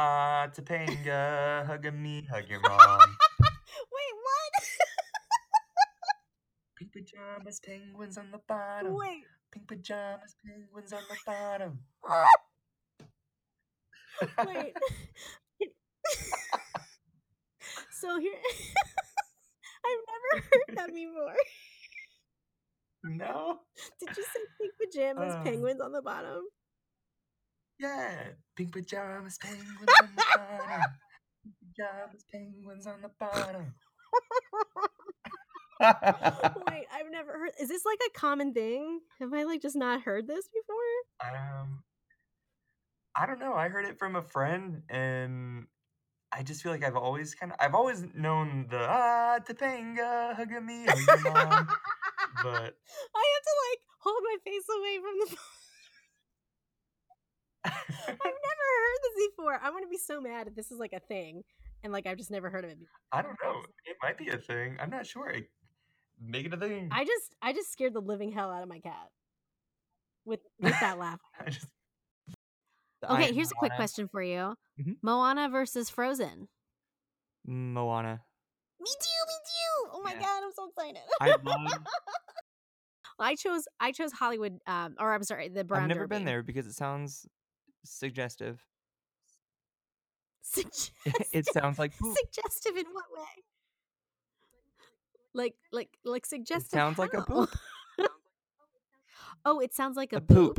Ah, Topanga, hug me, hug your mom. Wait, what? Pink pajamas, penguins on the bottom. Wait. Pink pajamas, penguins on the bottom. Wait. so here I've never heard that before. No? Did you say pink pajamas, Uh. penguins on the bottom? Yeah. Pink pajamas, penguins on the bottom. Pink pajamas, penguins on the bottom. Wait, I've never heard. Is this like a common thing? Have I like just not heard this before? um, I don't know. I heard it from a friend, and I just feel like I've always kind of, I've always known the ah Topanga, hug me, hug your mom. But I have to like hold my face away from the. I've never heard this before. I'm gonna be so mad if this is like a thing, and like I've just never heard of it. Before. I don't know. It might be a thing. I'm not sure. Make it a thing. I just I just scared the living hell out of my cat with with that laugh. Just. Okay, I- here's a quick Moana- question for you: Mhm. Moana versus Frozen. Moana. Me too, me too. Oh my Yeah. god, I'm so excited. I love. I chose I chose Hollywood, um, or I'm sorry, the Brown I've never been there because it sounds suggestive. Suggestive. it sounds like poop. suggestive in what way? Like like like suggestive. sounds like a poop. oh, it sounds like a, A poop. boob?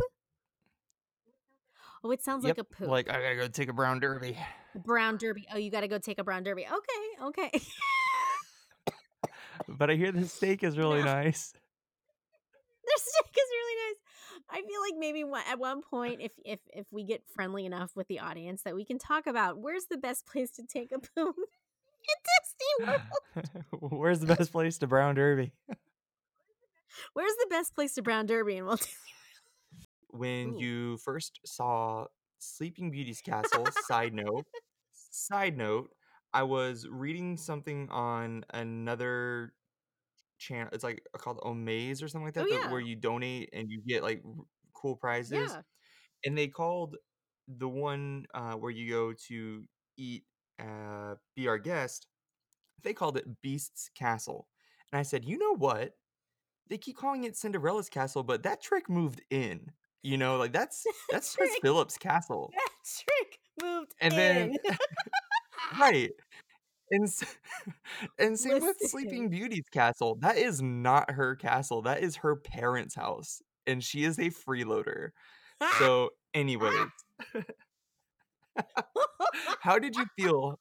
Oh, it sounds Yep. like a poop. Like I gotta go take a brown derby. brown derby. Oh, you got to go take a brown derby. Okay, okay. But I hear the steak is really No. nice. Their steak is really. I feel like maybe at one point, if if if we get friendly enough with the audience, that we can talk about where's the best place to take a poop in Disney World. Where's the best place to brown derby? Where's the best place to brown derby in Walt Disney? When Ooh. you first saw Sleeping Beauty's castle, side note, side note, I was reading something on another channel. It's like called Omaze or something like that, Oh, that- yeah. where you donate and you get like r- cool prizes. Yeah. and they called the one uh, where you go to eat uh, be our guest they called it beast's castle and i said you know what they keep calling it cinderella's castle but that trick moved in you know like that's that's prince philip's castle That trick moved And then- in. right and and same with sleeping beauty's castle that is not her castle that is her parents house and she is a freeloader. So anyways how did you feel?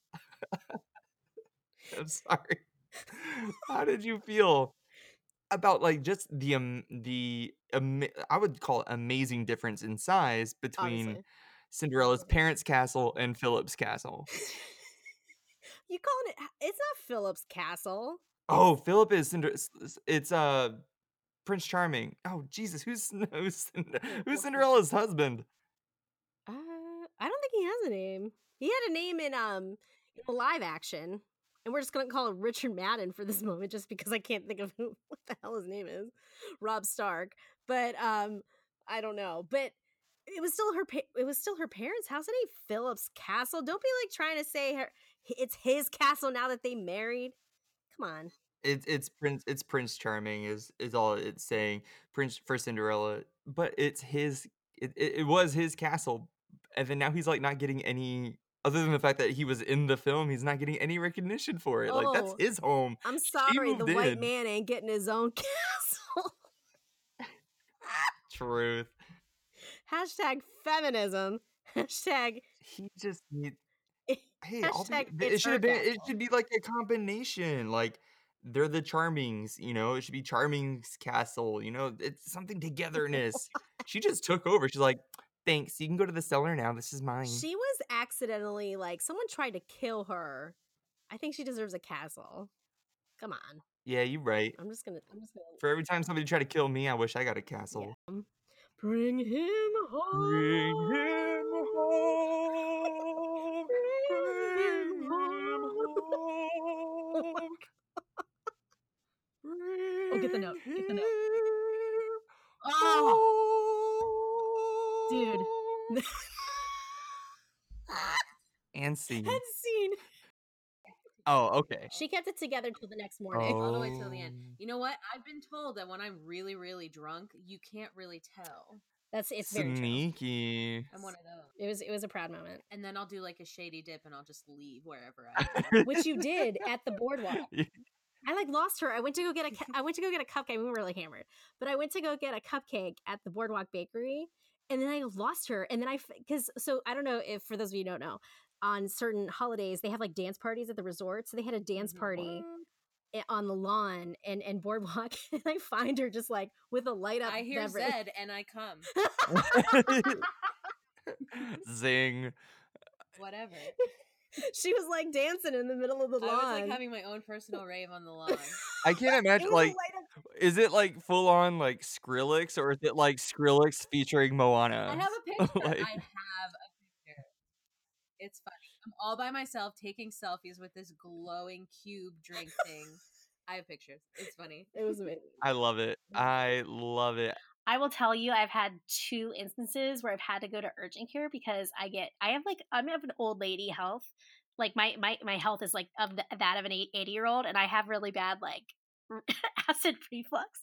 I'm sorry. How did you feel about like just the um the ama- i would call it amazing difference in size between Obviously. cinderella's parents castle and philip's castle You calling it? It's not Philip's castle. oh philip is Cinder- it's uh prince charming oh jesus who's who's, who's cinderella's husband Uh, I don't think he has a name. He had a name in um in the live action, and we're just gonna call him Richard Madden for this moment, just because I can't think of who what the hell his name is, Rob Stark. But um, I don't know. But it was still her. Pa- it was still her parents' house. It ain't Philip's castle. Don't be like trying to say her. It's his castle now that they married. Come on. it's it's prince it's prince charming is is all it's saying prince for cinderella but it's his it, it, was his castle and then now he's like not getting any other than the fact that he was in the film he's not getting any recognition for it like that's Oh. his home I'm sorry, the moved white man ain't getting his own castle. truth Hashtag feminism. Hashtag he just need hey Hashtag th- it should have been it should be like a combination like they're the charmings you know it should be charming's castle you know it's something togetherness she just took over she's like thanks you can go to the cellar now this is mine She was accidentally like someone tried to kill her. I think she deserves a castle. Come on. yeah you're right I'm just gonna I'm just gonna For every time somebody tried to kill me, I wish I got a castle. bring him home. Bring him home. Bring him home. Oh, get the note, get the note. Oh, dude. and scene. Head scene. Oh, okay. She kept it together till the next morning. Oh. all the way till the end. Oh. You know what? I've been told that when I'm really, really drunk, you can't really tell. That's it's very true. Sneaky. I'm one of those. It was it was a proud moment, And then I'll do like a shady dip and I'll just leave wherever I which you did at the boardwalk. Yeah. I like lost her. I went to go get a. cu- I went to go get a cupcake. We were really hammered, but I went to go get a cupcake at the Boardwalk Bakery, and then I lost her. And then I because so I don't know if for those of you who don't know, on certain holidays they have like dance parties at the resort. So they had a dance Mhm. party i- on the lawn and and Boardwalk, and I find her just like with a light up. I hear beverage. Zed and I come. Zing. Whatever. she was like dancing in the middle of the I lawn. was like having my own personal rave on the lawn. I can't imagine like light is it like full on like Skrillex or is it like Skrillex featuring Moana? I have a picture. Like- I have a picture. It's funny. I'm all by myself taking selfies with this glowing cube drink thing. I have pictures. It's funny. it was amazing. I love it. I love it. I will tell you, I've had two instances where I've had to go to urgent care because I get, I have like, I'm of an old lady health. Like my my my health is like of the, that of an 80 year old, and I have really bad like acid reflux,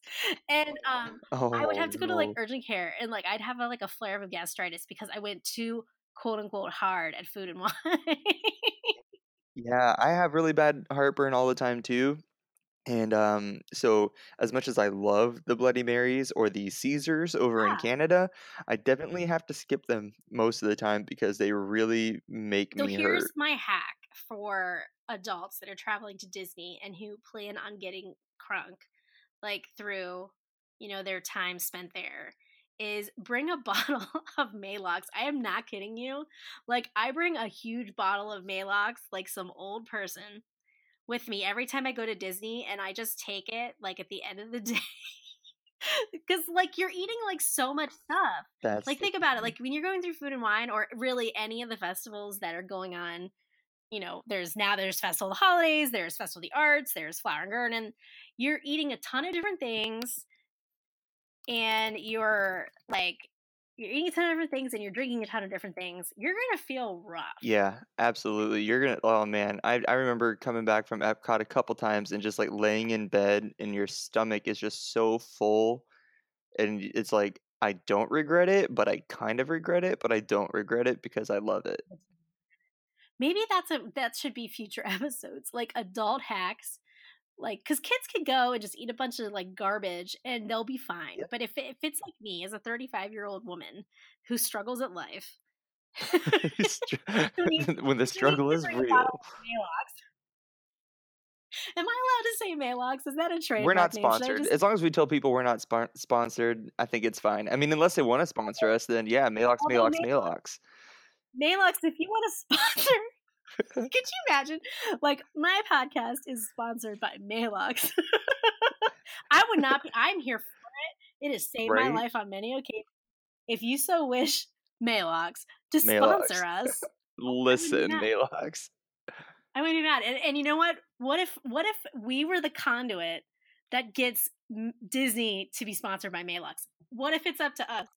and um, Oh, I would have to go to like urgent care, and like I'd have a, like a flare of gastritis because I went too quote unquote hard at food and wine. Yeah, I have really bad heartburn all the time too. And um, so as much as I love the Bloody Marys or the Caesars over in Canada, I definitely have to skip them most of the time because they really make So me here's hurt. my hack for adults that are traveling to Disney and who plan on getting crunk, like through, you know, their time spent there, is bring a bottle of Maalox. I am not kidding you. Like I bring a huge bottle of Maalox, like some old person, with me every time I go to Disney, and I just take it like at the end of the day. Because like you're eating like so much stuff That's like think about it like when you're going through food and wine or really any of the festivals that are going on you know there's now there's festival of the holidays there's festival of the arts there's flower and garden you're eating a ton of different things and you're like you're eating a ton of different things and you're drinking a ton of different things you're gonna feel rough Yeah, absolutely. You're gonna. Oh man, I I remember coming back from Epcot a couple times and just like laying in bed and your stomach is just so full, and it's like I don't regret it, but I kind of regret it, but I don't regret it because I love it. maybe that's a that should be future episodes like adult hacks like because kids can go and just eat a bunch of like garbage and they'll be fine but if, it, if it's like me as a 35 year old woman who struggles at life Str- Who needs- when the struggle is real. bottle of Maalox. am i allowed to say Maalox? is that a trademark We're not name? Should I sponsored. just- As long as we tell people we're not spon- sponsored, I think it's fine. I mean, unless they want to sponsor us, then yeah, Maalox, Maalox- Maalox. Maalox, if you want to sponsor, could you imagine? Like, my podcast is sponsored by Maalox. I would not be, I'm here for it. It has saved my life on many occasions. If you so wish, Maalox, to Maalox. sponsor us, Listen, not. Maalox. I would be mad. And, and you know what? What if what if we were the conduit that gets Disney to be sponsored by Maalox? What if it's up to us?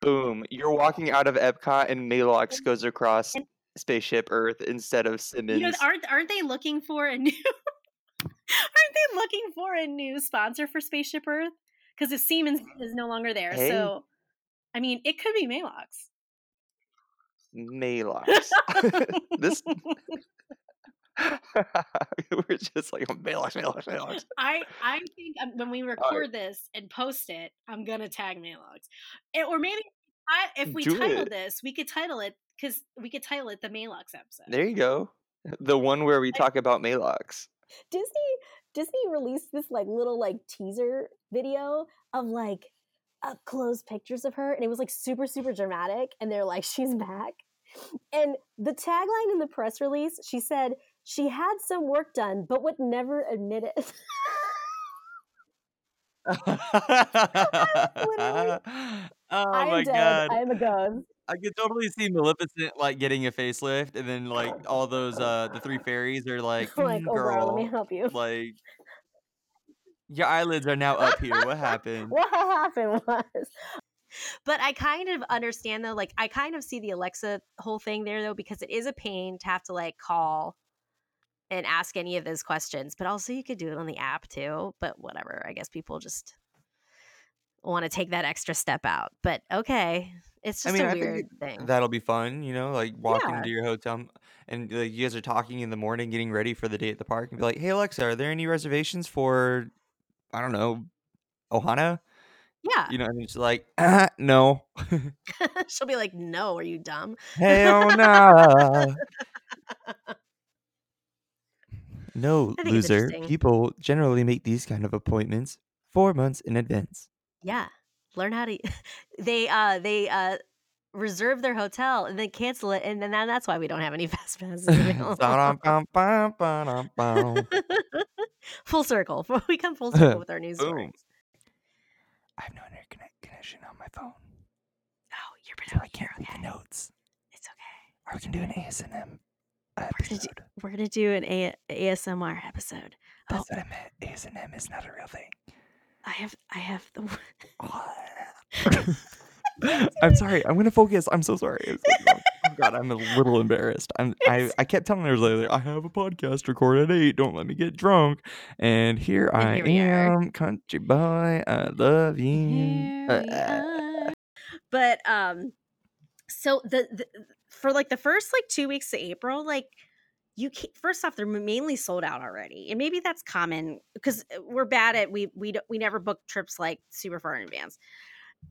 Boom. You're walking out of Epcot and Maalox goes across Spaceship Earth instead of Siemens. You know, aren't aren't they looking for a new? aren't they looking for a new sponsor for Spaceship Earth? Because if Siemens is no longer there, Hey. so I mean, it could be Maalox. Maalox. this we're just like Maalox, Maalox, Maalox. I I think um, when we record this and post it, I'm gonna tag Maalox, Eh, or maybe I, if we Do title it. this, we could title it because we could title it the Maalox episode. There you go. The one where we talk about Maalox. Disney Disney released this like little like teaser video of like up close pictures of her and it was like super super dramatic and they're like she's back and the tagline in the press release she said she had some work done but would never admit it oh i am my dead god. i am a ghost I could totally see Maleficent like getting a facelift and then like all those uh the three fairies are like, like "Mm, oh girl let me help you like your eyelids are now up here. What happened? what happened was but I kind of understand though. Like, I kind of see the Alexa whole thing there though, because it is a pain to have to like call and ask any of those questions. But also, you could do it on the app too. But whatever. I guess people just want to take that extra step out. But okay, it's I just mean, a I think weird thing. That'll be fun, you know, like walking Yeah. into your hotel and like you guys are talking in the morning, getting ready for the day at the park, and be like, "Hey Alexa, are there any reservations for, I don't know, Ohana?" yeah, You know, and it's like, ah, "No, she'll be like, "No, are you dumb?" hell no, no, I think it's loser." interesting. People generally make these kind of appointments four months in advance. Yeah, learn how to. They uh they uh reserve their hotel and then cancel it, and then that- that's why we don't have any fast passes available. Full circle. We come full circle with our news stories. I have no internet connection on my phone, Oh, you're so I can't read okay. the notes. It's okay. Or we can do an ASMR gonna do- episode. We're gonna do an A- ASMR episode. Oh, That's what I meant. ASMR is not a real thing. I have I have the. I'm sorry. I'm gonna focus. I'm so sorry. I'm so oh God, I'm a little embarrassed. I'm. I, I kept telling her like, I have a podcast recorded at eight. Don't let me get drunk. And here And I here am, country boy. I love you. Uh. But um, so the, the for like the first like two weeks of April, like you can first off they're mainly sold out already, and maybe that's common because we're bad at we we we never book trips like super far in advance,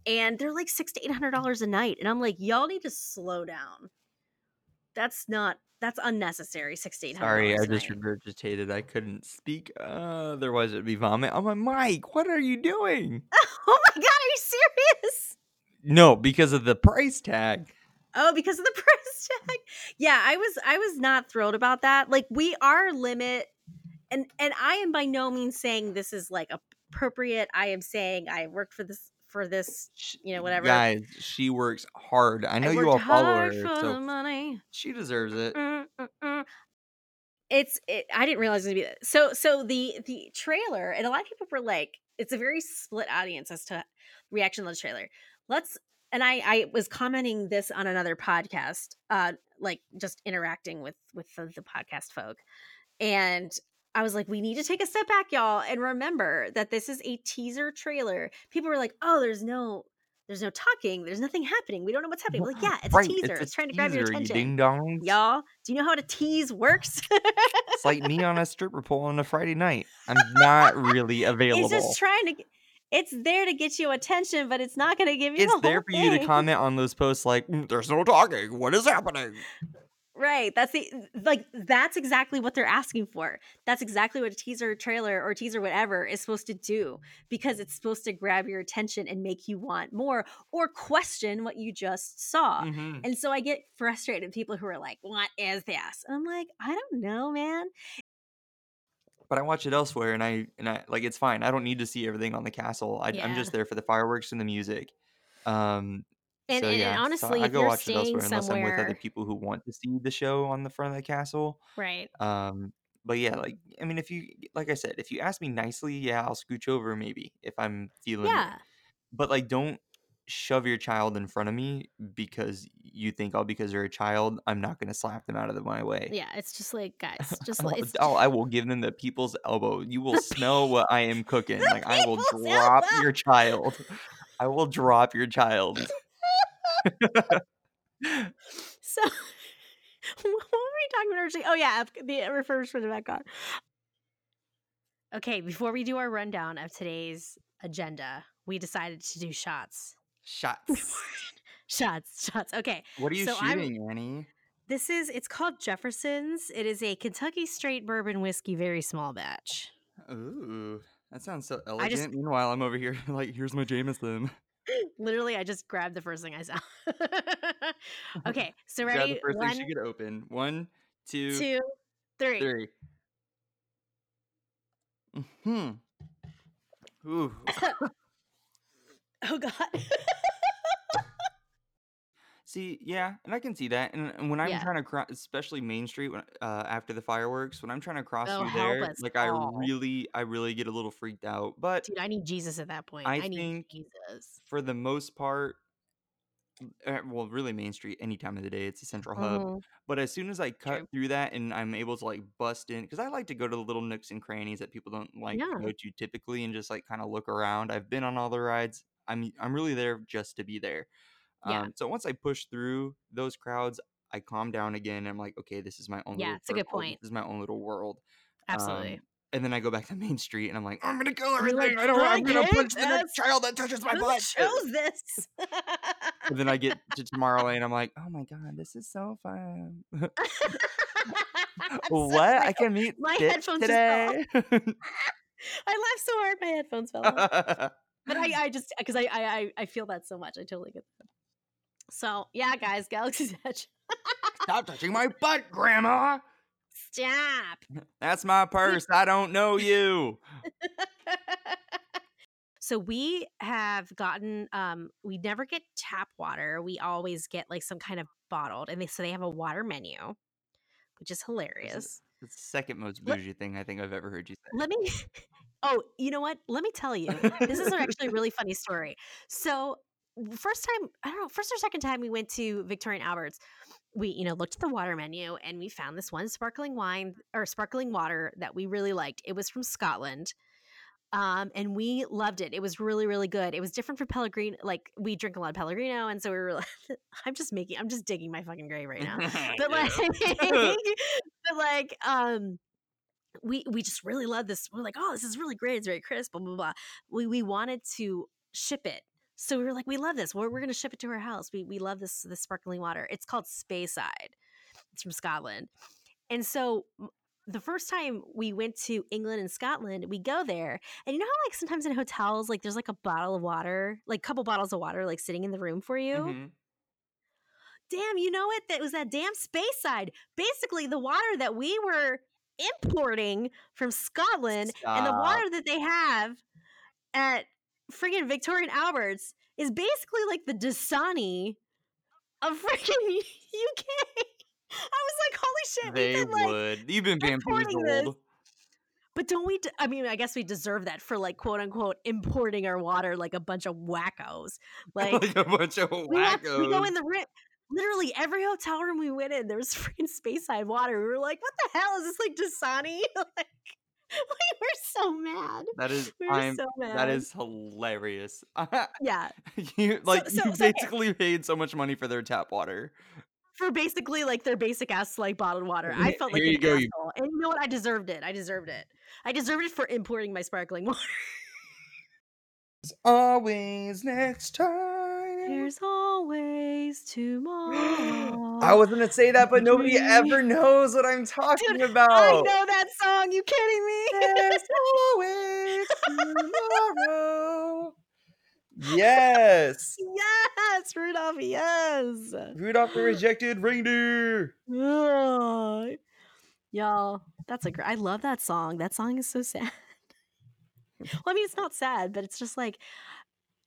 and they're like six to eight hundred dollars a night, and I'm like y'all need to slow down. That's not that's unnecessary. Six to eight hundred. Sorry, I just night. regurgitated. I couldn't speak. Uh, otherwise, it'd be vomit on my mic. What are you doing? oh my god, are you serious? No, because of the price tag. Oh, because of the price tag. Yeah, I was I was not thrilled about that. Like we are limit and and I am by no means saying this is like appropriate. I am saying I worked for this for this, you know, whatever. Guys, she works hard. I know you all follow her, hard for the so money. she deserves it. Mm, mm, mm. It's it, I didn't realize it would be that. So so the the trailer and a lot of people were like it's a very split audience as to reaction to the trailer. Let's and I I was commenting this on another podcast uh like just interacting with with the, the podcast folk and I was like we need to take a step back y'all and remember that this is a teaser trailer. People were like, "Oh, there's no there's no talking. There's nothing happening. We don't know what's happening." We're like, "Yeah, it's right, a teaser. It's, It's, a trying to grab your teaser, you attention." ding dongs. Y'all, do you know how a tease works? It's like me on a stripper pole on a Friday night. I'm not really available. it's just trying to. It's there to get you attention, but it's not going to give you. It's the there for you to comment on those posts like, "Mm, "There's no talking. What is happening?" Right. That's the like. That's exactly what they're asking for. That's exactly what a teaser trailer or teaser whatever is supposed to do because it's supposed to grab your attention and make you want more or question what you just saw. Mhm. And so I get frustrated with people who are like, "What is this?" And I'm like, "I don't know, man." But I watch it elsewhere, and I and I like it's fine. I don't need to see everything on the castle. I, I'm Yeah. just there for the fireworks and the music. Um, And, so and, yeah, and so honestly, I go you're watch it elsewhere unless I'm with other people who want to see the show on the front of the castle. right? Um, but yeah, like I mean, if you like I said, if you ask me nicely, yeah, I'll scooch over maybe if I'm feeling. Yeah, But like, don't shove your child in front of me because you think, oh, because they're a child, I'm not gonna slap them out of the, my way. yeah. It's just like guys, just like oh, I will give them the people's elbow. You will smell what I am cooking. Like I will drop elbow. your child. I will drop your child. so. what were we talking about originally? Oh yeah, the refurbishment of Epcot. Okay, before we do our rundown of today's agenda, we decided to do shots. Shots. Shots, shots. Okay, What are you So I'm- shooting, Annie? this is it's called Jefferson's. It is a Kentucky straight bourbon whiskey, very small batch. Ooh, that sounds so elegant. just- Meanwhile, I'm over here like, here's my Jameson. Literally, I just grabbed the first thing I saw. okay, so ready? the first One, thing she could open. One, two, two, three. three. Hmm. Ooh. Oh God. See, yeah, and I can see that. And, and when I'm Yeah. trying to cross, especially Main Street, when, uh, after the fireworks, when I'm trying to cross Oh, through help there, us like I all. really, I really get a little freaked out. But Dude, I need Jesus at that point. I I, need think Jesus. for the most part, uh, well, really Main Street, any time of the day, it's a central hub. Mhm. But as soon as I cut True. through that and I'm able to like bust in, because I like to go to the little nooks and crannies that people don't like to Yeah. go to typically, and just like kind of look around. I've been on all the rides. I'm I'm really there just to be there. Yeah. Um, so once I push through those crowds, I calm down again. I'm like, okay, this is my own. Little. Yeah, it's a good point. This is my own little world. Absolutely. Um, and then I go back to Main Street, and I'm like, I'm gonna kill everything. like, I don't. "I I'm gonna punch the next child that touches my Who butt. chose this? And then I get to Tomorrowland. And I'm like, oh my god, this is so fun. What? sorry. I can meet My headphones just fell today. I laughed so hard my headphones fell off. But I, I just because I, I I- feel that so much. I totally get that. So yeah, guys, Galaxy's Edge. Stop touching my butt, Grandma. Stop. That's my purse. I don't know you. so we have gotten um we never get tap water. We always get like some kind of bottled and they so they have a water menu, which is hilarious. It's the second most Let- bougie thing I think I've ever heard you say. Let me Oh, you know what? Let me tell you. This is actually a really funny story. So, first time, I don't know, first or second time we went to Victoria and Albert's, we, you know, looked at the water menu and we found this one sparkling wine or sparkling water that we really liked. It was from Scotland. Um, and we loved it. It was really, really good. It was different from Pellegrino. Like we drink a lot of Pellegrino, and so we were. Like, I'm just making. I'm just digging my fucking grave right now but like but like um we we just really love this we're like oh this is really great it's very crisp blah blah blah we we wanted to ship it so we were like we love this we're, we're gonna ship it to her house we we love this this sparkling water it's called Speyside it's from Scotland and so the first time we went to England and Scotland, we go there, and you know how like sometimes in hotels, like there's like a bottle of water, like couple bottles of water, like sitting in the room for you Mhm. damn, you know it? That was that damn Speyside. Basically, the water that we were importing from Scotland and the water that they have at friggin' Victoria and Alberts is basically like the Dasani of freaking UK. I was like, holy shit, They been like, would. You've been bamboozled. but don't we? I mean, I guess we deserve that for like quote unquote importing our water like a bunch of wackos. Like, Like a bunch of we, walk, we go in the room. Literally every hotel room we went in, there was freaking Speyside water. We were like, "What the hell is this? Like Dasani?" like, we were so mad. That is, We I'm. so mad. That is hilarious. yeah, you like so- you so, hey- basically paid so much money for their tap water. for basically like their basic ass like bottled water. I Here- felt like here an you go, you- asshole, and you know what? I deserved it. I deserved it. I deserved it for importing my sparkling water. It's always next time. There's always tomorrow. I was gonna say that, but nobody ever knows what I'm talking Dude, about. I know that song. You kidding me? There's always tomorrow. Yes. yes, Rudolph. Yes. Rudolph the rejected reindeer. Ugh. Y'all, that's a great. I love that song. That song is so sad. well, I mean, it's not sad, but it's just like,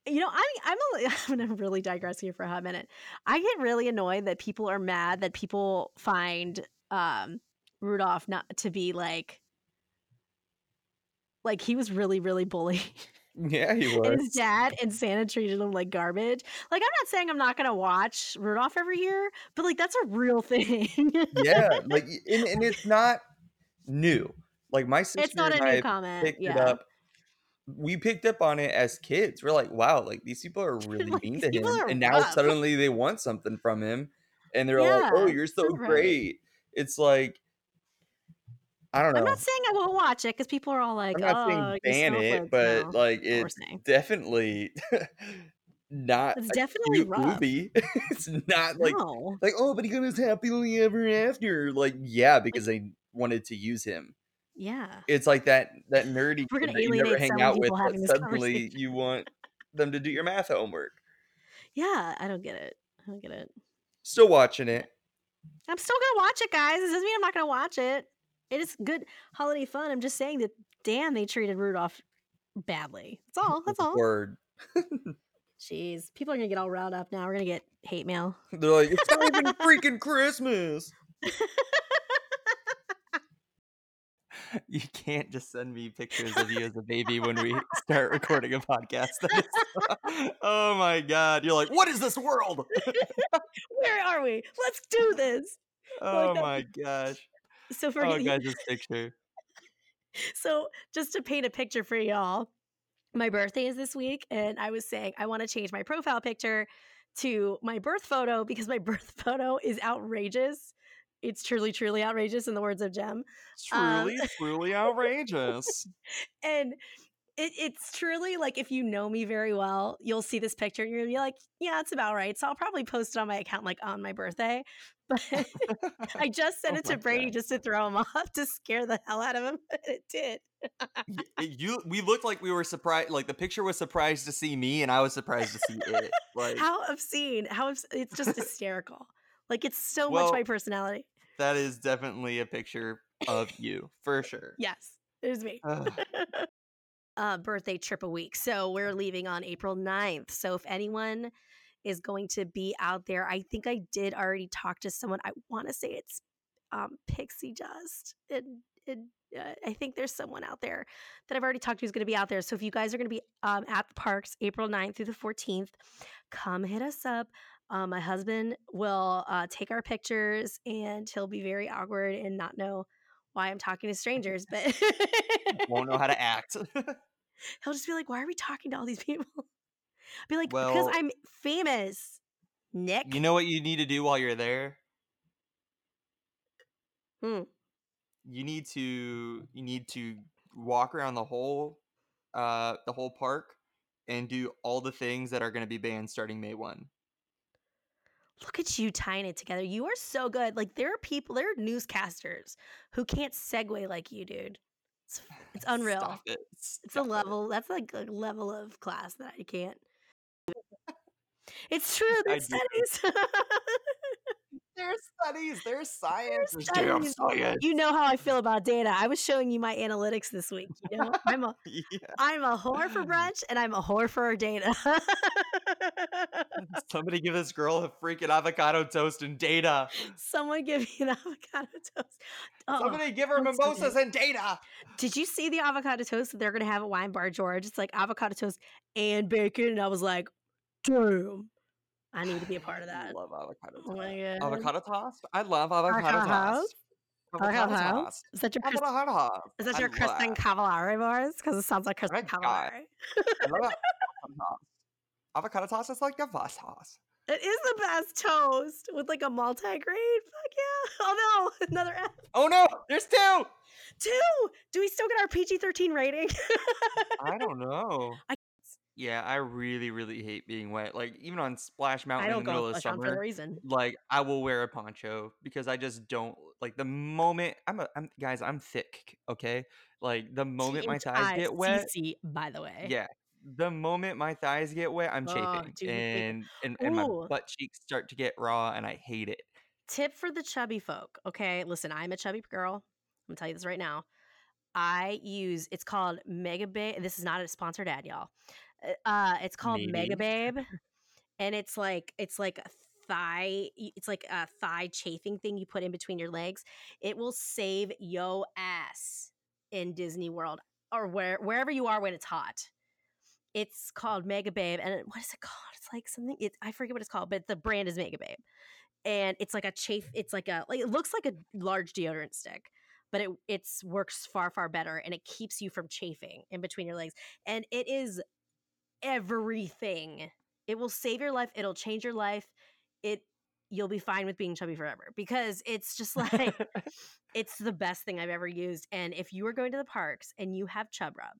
you know, I, I'm only, I'm gonna really digress here for a hot minute. I get really annoyed that people are mad that people find um Rudolph not to be like, like he was really, really bullied. Yeah, he and his dad and Santa treated him like garbage. Like, I'm not saying I'm not gonna watch Rudolph every year, but like that's a real thing. yeah, like and, and it's not new. Like my sister it's not a new I comment. picked yeah. it up. We picked up on it as kids. We're like, wow, like these people are really Like, mean to him. And now rough. suddenly they want something from him. And they're like, oh, you're so right. great. It's like I don't know. I'm not saying I won't watch it because people are all like, I'm not "Oh, saying ban it, snowflakes." but No, like it's definitely not It's definitely rough. movie. it's not like no. like oh, but he goes happily ever after. Like yeah, because they wanted to use him. Yeah. It's like that that nerdy We're gonna that you never alienate hang out with, but this suddenly you want them to do your math homework. Yeah, I don't get it. I don't get it. Still watching it. I'm still gonna watch it, guys. It doesn't mean I'm not gonna watch it. It is good holiday fun. I'm just saying that damn they treated Rudolph badly. That's all. That's all. Word. Jeez, people are gonna get all riled up now. We're gonna get hate mail. They're like, it's not even freaking Christmas. You can't just send me pictures of you as a baby when we start recording a podcast. Is- oh my god. You're like, what is this world? Where are we? Let's do this. Oh that- my gosh. So for Oh guys, this picture. so just to paint a picture for y'all, my birthday is this week, and I was saying I want to change my profile picture to my birth photo because my birth photo is outrageous. It's truly, truly outrageous in the words of Jem. Um, Truly, truly outrageous. and it, it's truly like if you know me very well, you'll see this picture and you're gonna be like, yeah, it's about right. So I'll probably post it on my account like on my birthday. But I just sent Oh it to Brady God. just to throw him off to scare the hell out of him. And it did. You we looked like we were surprised like the picture was surprised to see me and I was surprised to see it. Like How obscene! How obs- it's just hysterical. Like it's so Well, much my personality. That is definitely a picture of you for sure. Yes, it was me. Uh, birthday trip a week. So we're leaving on April 9th. So if anyone is going to be out there, I think I did already talk to someone. I want to say it's um, Pixie Dust. And, and uh, I think there's someone out there that I've already talked to who's going to be out there. So if you guys are going to be um, at the parks April 9th through the 14th, come hit us up. Um, my husband will uh, take our pictures and he'll be very awkward and not know why I'm talking to strangers, but Won't know how to act. He'll just be like, "Why are we talking to all these people?" I'll be like, well, "Because I'm famous." Nick, you know what you need to do while you're there? Hmm. You need to you need to walk around the whole uh the whole park and do all the things that are going to be banned starting May 1. Look at you tying it together. You are so good. Like there are people, there are newscasters who can't segue like you, dude. It's, it's unreal. It. It's a Stop it. level. That's like a level of class that I can't. It's true. There's studies. There's studies, there's science, There's there's damn science. you know how I feel about data. I was showing you my analytics this week. You know, I'm a Yeah. I'm a whore for brunch and I'm a whore for our data. Somebody give this girl a freaking avocado toast and data. Someone give me an avocado toast. Oh, Somebody give her so mimosas and data. did you see the avocado toast that they're gonna have at Wine Bar George? It's like avocado toast and bacon, and I was like, damn, I need to be a part of that. I love avocado toast. Oh my god, Avocado toast? I love avocado toast. Avocado Avocado toast? toast. is that your Chris, Avocado toast. is that your Kristin Cavallari bars? Because it sounds like Kristin. Cavallari. I love avocado toast. Avocado toast is like the best toast. It is the best toast with like a multi-grain. Fuck yeah! Oh no, another F. Oh no, there's two. Two. Do we still get our PG thirteen rating? I don't know. I- Yeah, I really, really hate being wet. Like even on Splash Mountain in the middle of on for the reason. like I will wear a poncho because I just don't like the moment I'm a I'm guys, I'm thick, okay? Like the moment my thighs get wet, TICC, by the way. yeah. The moment my thighs get wet, I'm Oh, chafing. and and, and my butt cheeks start to get raw and I hate it. Tip for the chubby folk. Okay, listen, I'm a chubby girl. I'm gonna tell you this right now. I use it's called Mega Babe. This is not a sponsored ad, y'all. Uh, Uh, it's called Mega Babe, and it's like it's like a thigh. It's like a thigh chafing thing you put in between your legs. It will save yo ass in Disney World or where wherever you are when it's hot. It's called Mega Babe, and what is it called? It's like something. It I forget what it's called, but the brand is Mega Babe, and it's like a chafe. It's like a like it looks like a large deodorant stick, but it it's works far far better, and it keeps you from chafing in between your legs, and it is everything. It will save your life. It'll change your life. It you'll be fine with being chubby forever because it's just like it's the best thing I've ever used. And if you are going to the parks and you have chub rub,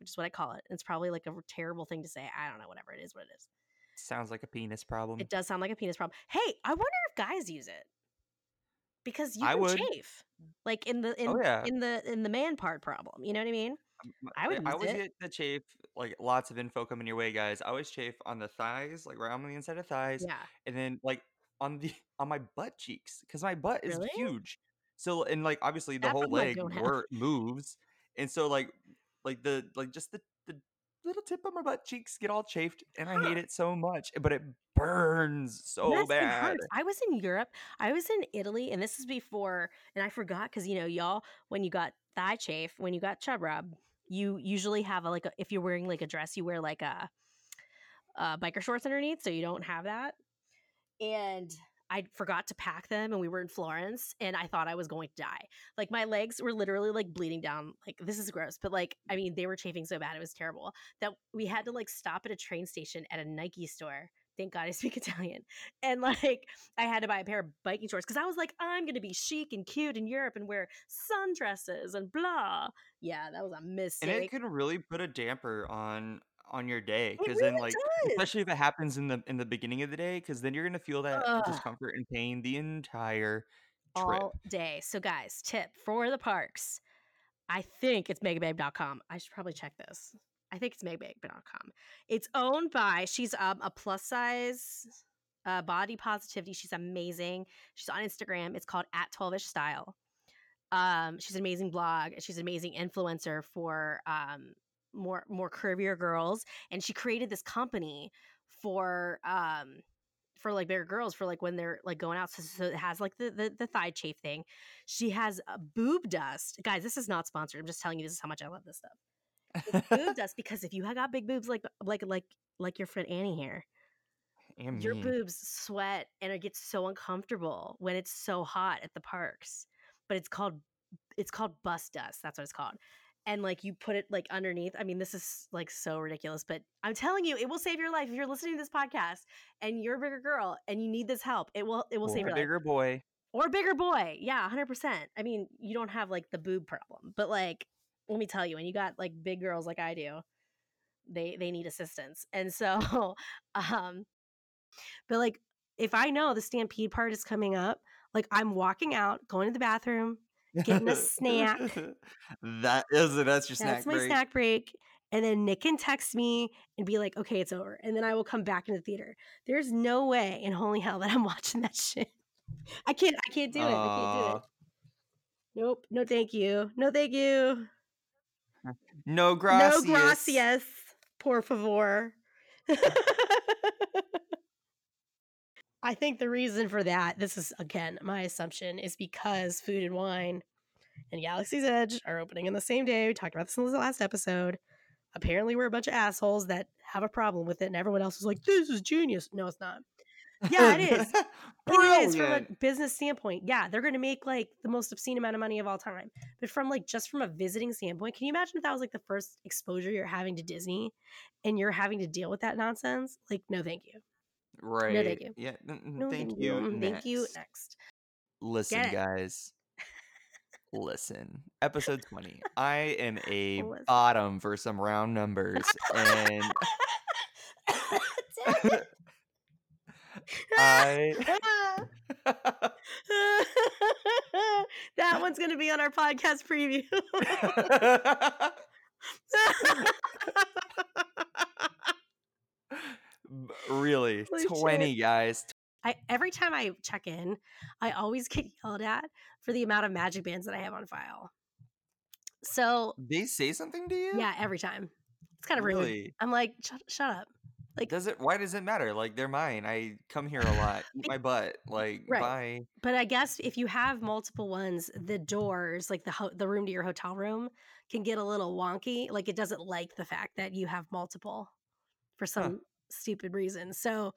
which is what I call it, it's probably like a terrible thing to say. I don't know, whatever it is, what it is. Sounds like a penis problem. It does sound like a penis problem. Hey, I wonder if guys use it because you I can would. chafe, like in the oh, in Oh, yeah. in the in the man part problem. You know what I mean? I would I always it. get the chafe, like lots of info coming your way, guys. I always chafe on the thighs, like right on the inside of thighs, Yeah. and then like on the on my butt cheeks, because my butt is Really? huge. So and like obviously the That whole leg wor- moves, and so like like the like just the the little tip of my butt cheeks get all chafed, and I hate it so much. But it burns so Yes, bad. I was in Europe. I was in Italy, and this is before. And I forgot because you know, y'all, when you got thigh chafe, when you got chub rub, you usually have a, like a, if you're wearing like a dress, you wear like a, uh biker shorts underneath, so you don't have that. And I forgot to pack them, and we were in Florence, and I thought I was going to die. Like my legs were literally like bleeding down. Like this is gross, but like I mean, they were chafing so bad it was terrible that we had to like stop at a train station at a Nike store. Thank God I speak Italian. And like I had to buy a pair of biking shorts because I was like, I'm gonna be chic and cute in Europe and wear sundresses and blah. Yeah, that was a mistake. and it can really put a damper on on your day because really then like does. especially if it happens in the in the beginning of the day because then you're gonna feel that Ugh. discomfort and pain the entire trip all day. So, guys, tip for the parks. I think it's megababe.com. I should probably check this. I think it's megababe.com. It's owned by, she's um, a plus size uh, body positivity. She's amazing. She's on Instagram. It's called at 12ish style. Um, she's an amazing blog. She's an amazing influencer for um, more more curvier girls. And she created this company for um, for like bigger girls for like when they're like going out. So, so it has like the, the the thigh chafe thing. She has a boob dust. Guys, this is not sponsored. I'm just telling you this is how much I love this stuff. It's boob dust because if you have got big boobs like like like like your friend Annie here, and your me. boobs sweat and it gets so uncomfortable when it's so hot at the parks. But it's called it's called bust dust. That's what it's called. And like you put it like underneath. I mean, this is like so ridiculous, but I'm telling you, it will save your life if you're listening to this podcast and you're a bigger girl and you need this help. It will it will or save your life. bigger boy Or bigger boy. Yeah, 100%. I mean, you don't have like the boob problem, but like let me tell you, when you got like big girls like I do, they they need assistance. And so um but like if I know the stampede part is coming up, like I'm walking out, going to the bathroom, Getting a snack. that is it. That's your snack that's my break. snack break. And then Nick can text me and be like, okay, it's over. And then I will come back into the theater. There's no way in holy hell that I'm watching that shit. I can't I can't do it. I can't do it. Nope. No thank you. No thank you. No gracias. No gracias. Por favor. I think the reason for that, this is again my assumption, is because Food and Wine and Galaxy's Edge are opening in the same day. We talked about this in the last episode. Apparently, we're a bunch of assholes that have a problem with it, and everyone else is like, "This is genius." No, it's not. Yeah, it is. It is from a business standpoint. Yeah, they're going to make like the most obscene amount of money of all time. But from like just from a visiting standpoint, can you imagine if that was like the first exposure you're having to Disney and you're having to deal with that nonsense? Like, no, thank you. Right. thank you. Yeah. No, thank you. Mm, Thank you. Next. Next. Listen, guys. Listen. Episode 20. I am a Listen. bottom for some round numbers. And I. that one's going to be on our podcast preview. Really. Holy shit. 20, guys. I every time I check in, I always get yelled at for the amount of magic bands that I have on file. So They say something to you? yeah, every time it's kind of rude. Really? I'm like, shut, shut up. Like, Does it? Why does it matter? Like they're mine. I come here a lot. Eat my butt. Like Right. bye. but I guess if you have multiple ones, the doors, like the ho- the room to your hotel room, can get a little wonky. Like it doesn't like the fact that you have multiple for some stupid reason. So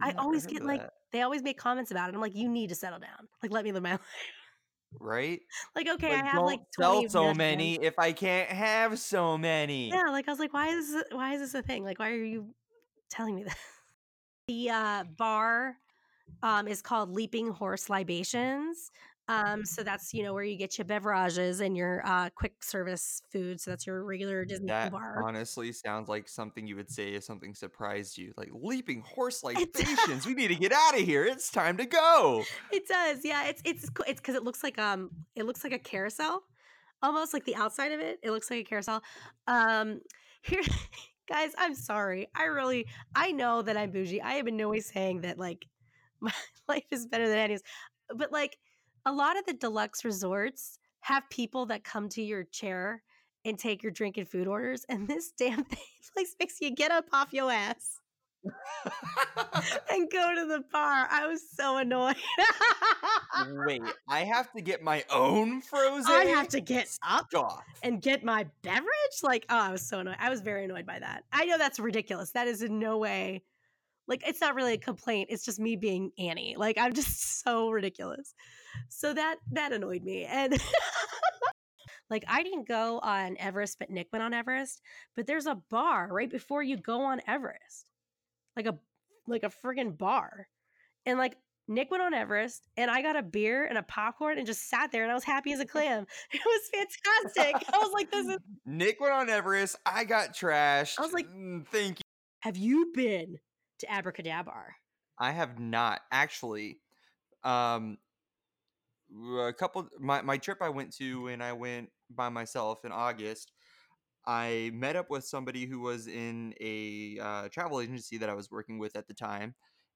I always get like that. they always make comments about it. I'm like, you need to settle down. Like let me live my life. right. Like okay, Like, I have like 20 sell so many if I can't have so many. Yeah, like I was like, why is this, why is this a thing? Like, why are you telling me this? The uh, bar um, is called Leaping Horse Libations. Um, so that's you know where you get your beverages and your uh, quick service food. So that's your regular Disney That bar. honestly sounds like something you would say if something surprised you. Like leaping horse like libations. we need to get out of here. It's time to go. It does, yeah. It's it's it's because it looks like um it looks like a carousel, almost like the outside of it. It looks like a carousel. Um, here, guys, I'm sorry. I really I know that I'm bougie. I am in no way saying that like my life is better than Annie's, but like a lot of the deluxe resorts have people that come to your chair and take your drink and food orders, and this damn thing place makes you get up off your ass and go to the bar. I was so annoyed. Wait, I have to get my own frozen. I have to get up Stop. and get my beverage. Like, oh, I was so annoyed. I was very annoyed by that. I know that's ridiculous. That is in no way like it's not really a complaint. It's just me being Annie. Like I'm just so ridiculous. So that that annoyed me. And like I didn't go on Everest, but Nick went on Everest. But there's a bar right before you go on Everest. Like a like a friggin' bar. And like Nick went on Everest and I got a beer and a popcorn and just sat there and I was happy as a clam. It was fantastic. I was like, this is Nick went on Everest. I got trashed. I was like- "Mm, thank you. have you been to AbracadaBar? I have not actually. Um, a couple. My my trip I went to when I went by myself in August. I met up with somebody who was in a uh, travel agency that I was working with at the time,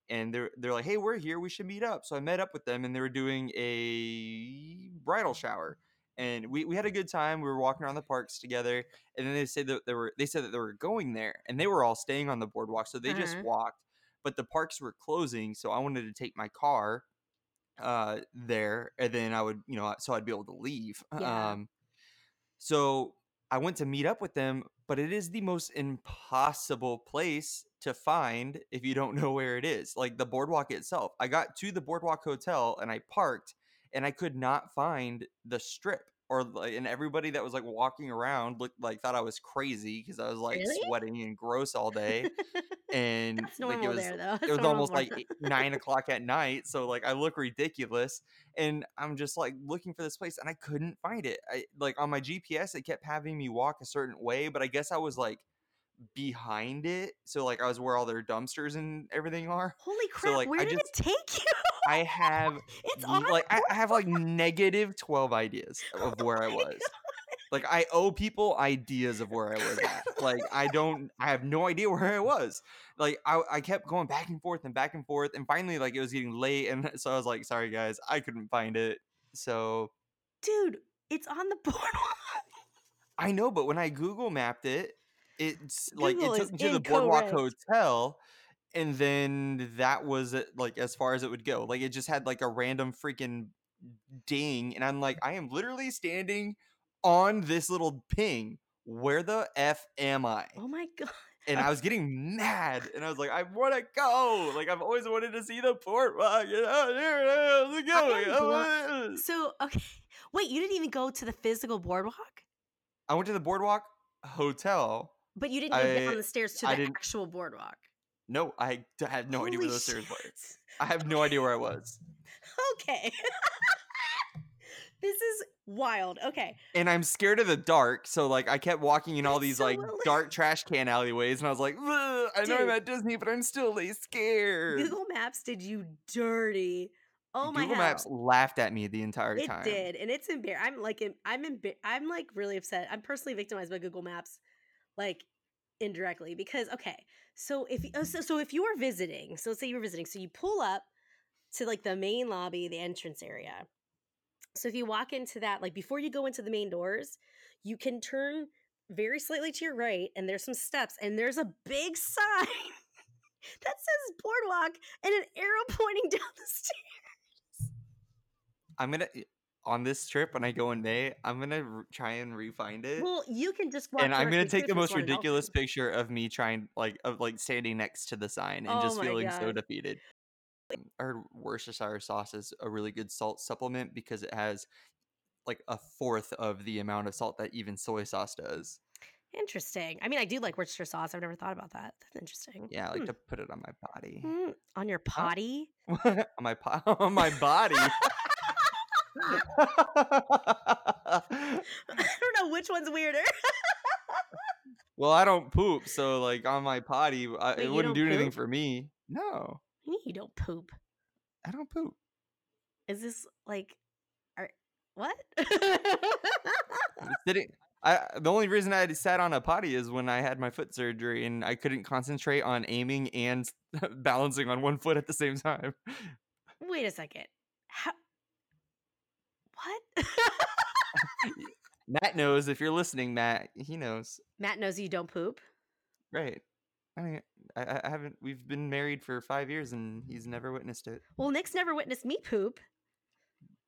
and they're they're like, "Hey, we're here. We should meet up." So I met up with them, and they were doing a bridal shower, and we, we had a good time. We were walking around the parks together, and then they said that they were they said that they were going there, and they were all staying on the boardwalk, so they just Mhm. walked. But the parks were closing, so I wanted to take my car uh there and then i would you know so i'd be able to leave Yeah. um so i went to meet up with them but it is the most impossible place to find if you don't know where it is like the boardwalk itself i got to the boardwalk hotel and i parked and i could not find the strip or like and everybody that was like walking around looked like thought i was crazy because i was like Really? sweating and gross all day and like it was there, though. That's it was almost like eight- nine o'clock at night so like i look ridiculous and i'm just like looking for this place and i couldn't find it i like on my gps it kept having me walk a certain way but i guess i was like behind it so like i was where all their dumpsters and everything are Holy crap! like, where I did just- it take you? i have it's on like I, I have like negative 12 ideas of oh where i Oh was like i owe people ideas of where i was at like i don't i have no idea where i was like I, I kept going back and forth and back and forth and finally like it was getting late and so i was like sorry guys i couldn't find it so dude. It's on the boardwalk. i know but when i google mapped it it's like Google it took me to the boardwalk hotel and then that was it, like as far as it would go like it just had like a random freaking ding and i'm like i am literally standing on this little ping. Where the f am i? Oh my god! and i was getting mad and i was like i want to go! Like i've always wanted to see the boardwalk you know here it is go I am I blo- wanna- So okay, wait. You didn't even go to the physical boardwalk, i went to the boardwalk hotel but you didn't go I- down the stairs to I the didn't- actual boardwalk. no I had no idea where Holy those stairs were i have no idea where i was Okay. this is wild. Okay. and I'm scared of the dark, so like I kept walking in all these so like dark trash can alleyways, and I was like, "Ugh, I know I'm at Disney, but I'm still like scared. Google Maps did you dirty. Oh my god. Google hell. Maps laughed at me the entire It time. It did, and it's embarrassing. I'm like, I'm embar- I'm like really upset. I'm personally victimized by Google Maps, like indirectly because okay, so if oh, so, so if you were visiting, so let's say you were visiting, so you pull up to like the main lobby, the entrance area. So if you walk into that, like before you go into the main doors, you can turn very slightly to your right, and there's some steps, and there's a big sign that says boardwalk and an arrow pointing down the stairs. I'm gonna on this trip when I go in May, I'm gonna r- try and re-find it. Well, you can just and I'm gonna take the most just wanna know. ridiculous picture of me trying like of like standing next to the sign and Oh just feeling so God. defeated. Our Worcestershire sauce is a really good salt supplement because it has like a fourth of the amount of salt that even soy sauce does. Interesting. I mean, I do like Worcestershire sauce. I've never thought about that. That's interesting. Yeah, I like Hmm. to put it on my body. Mm, on your potty? on my po- on my body. I don't know which one's weirder. well, I don't poop, so like on my potty, I, Wait, it wouldn't do anything for me. No, you don't poop. I don't poop. Is this like, are what? Sitting. I the only reason I sat on a potty is when I had my foot surgery and I couldn't concentrate on aiming and balancing on one foot at the same time. Wait a second. How? What? Matt knows if you're listening, Matt. He knows. Matt knows you don't poop. Right. I mean, I, I- haven't. We've been married for five years, and he's never witnessed it. Well, Nick's never witnessed me poop.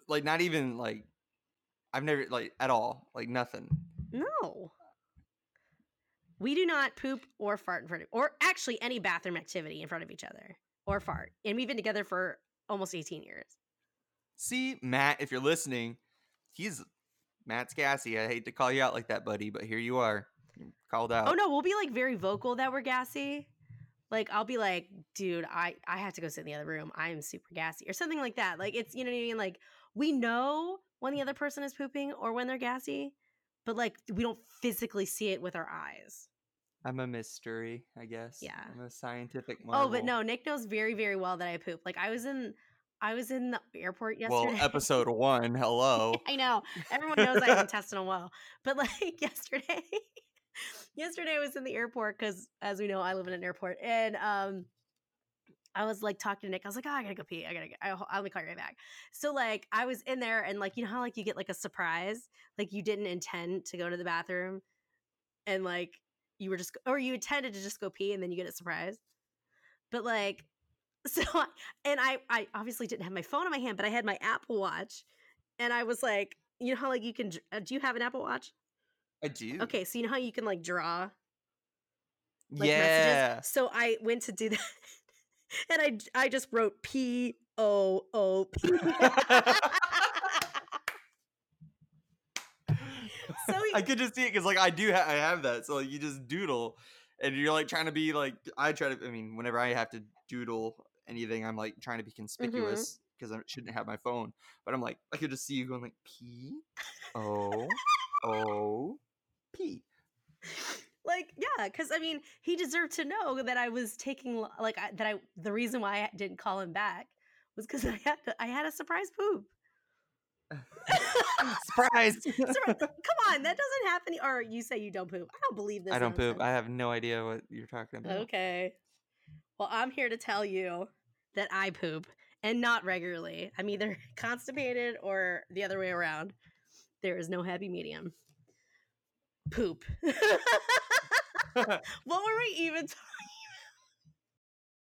Like, not even like. I've never like at all. Like nothing. No. We do not poop or fart in front of, or actually any bathroom activity in front of each other or fart. And we've been together for almost 18 years. See, Matt, if you're listening, he's Matt's gassy. I hate to call you out like that, buddy, but here you are. You're called oh, out. Oh no, we'll be like very vocal that we're gassy. Like I'll be like, dude, I I have to go sit in the other room. I am super gassy or something like that. Like it's you know what I mean. Like we know when the other person is pooping or when they're gassy, but like we don't physically see it with our eyes. I'm a mystery, I guess. Yeah. I'm a scientific marvel. Oh, but no, Nick knows very very well that I poop. Like I was in I was in the airport yesterday. Well, episode one. Hello. I know. Everyone knows I have intestinal well. But like yesterday, yesterday I was in the airport because as we know, I live in an airport. And um I was like talking to Nick. I was like, oh, I gotta go pee. I gotta go. I, I'll be call you right back. So like I was in there and like you know how like you get like a surprise, like you didn't intend to go to the bathroom, and like you were just or you intended to just go pee and then you get a surprise. But like so I, and I I obviously didn't have my phone in my hand, but I had my Apple Watch, and I was like, you know how like you can uh, do you have an Apple Watch? I do. Okay, so you know how you can like draw like yeah. messages. So I went to do that, and I I just wrote P O O P. So he- I could just see it because like I do ha- I have that. So like, you just doodle, and you're like trying to be like I try to. I mean, whenever I have to doodle anything, I'm like trying to be mm-hmm. conspicuous because I shouldn't have my phone. But I'm like I could just see you going like P O O P. like yeah because i mean he deserved to know that i was taking like I, that i the reason why i didn't call him back was because i had to, i had a surprise poop Surprise! Surprise- come on that doesn't happen or you say you don't poop i don't believe this I don't poop. I have no idea what you're talking about. okay well i'm here to tell you that i poop and not regularly i'm either constipated or the other way around there is no happy medium poop what were we even talking about?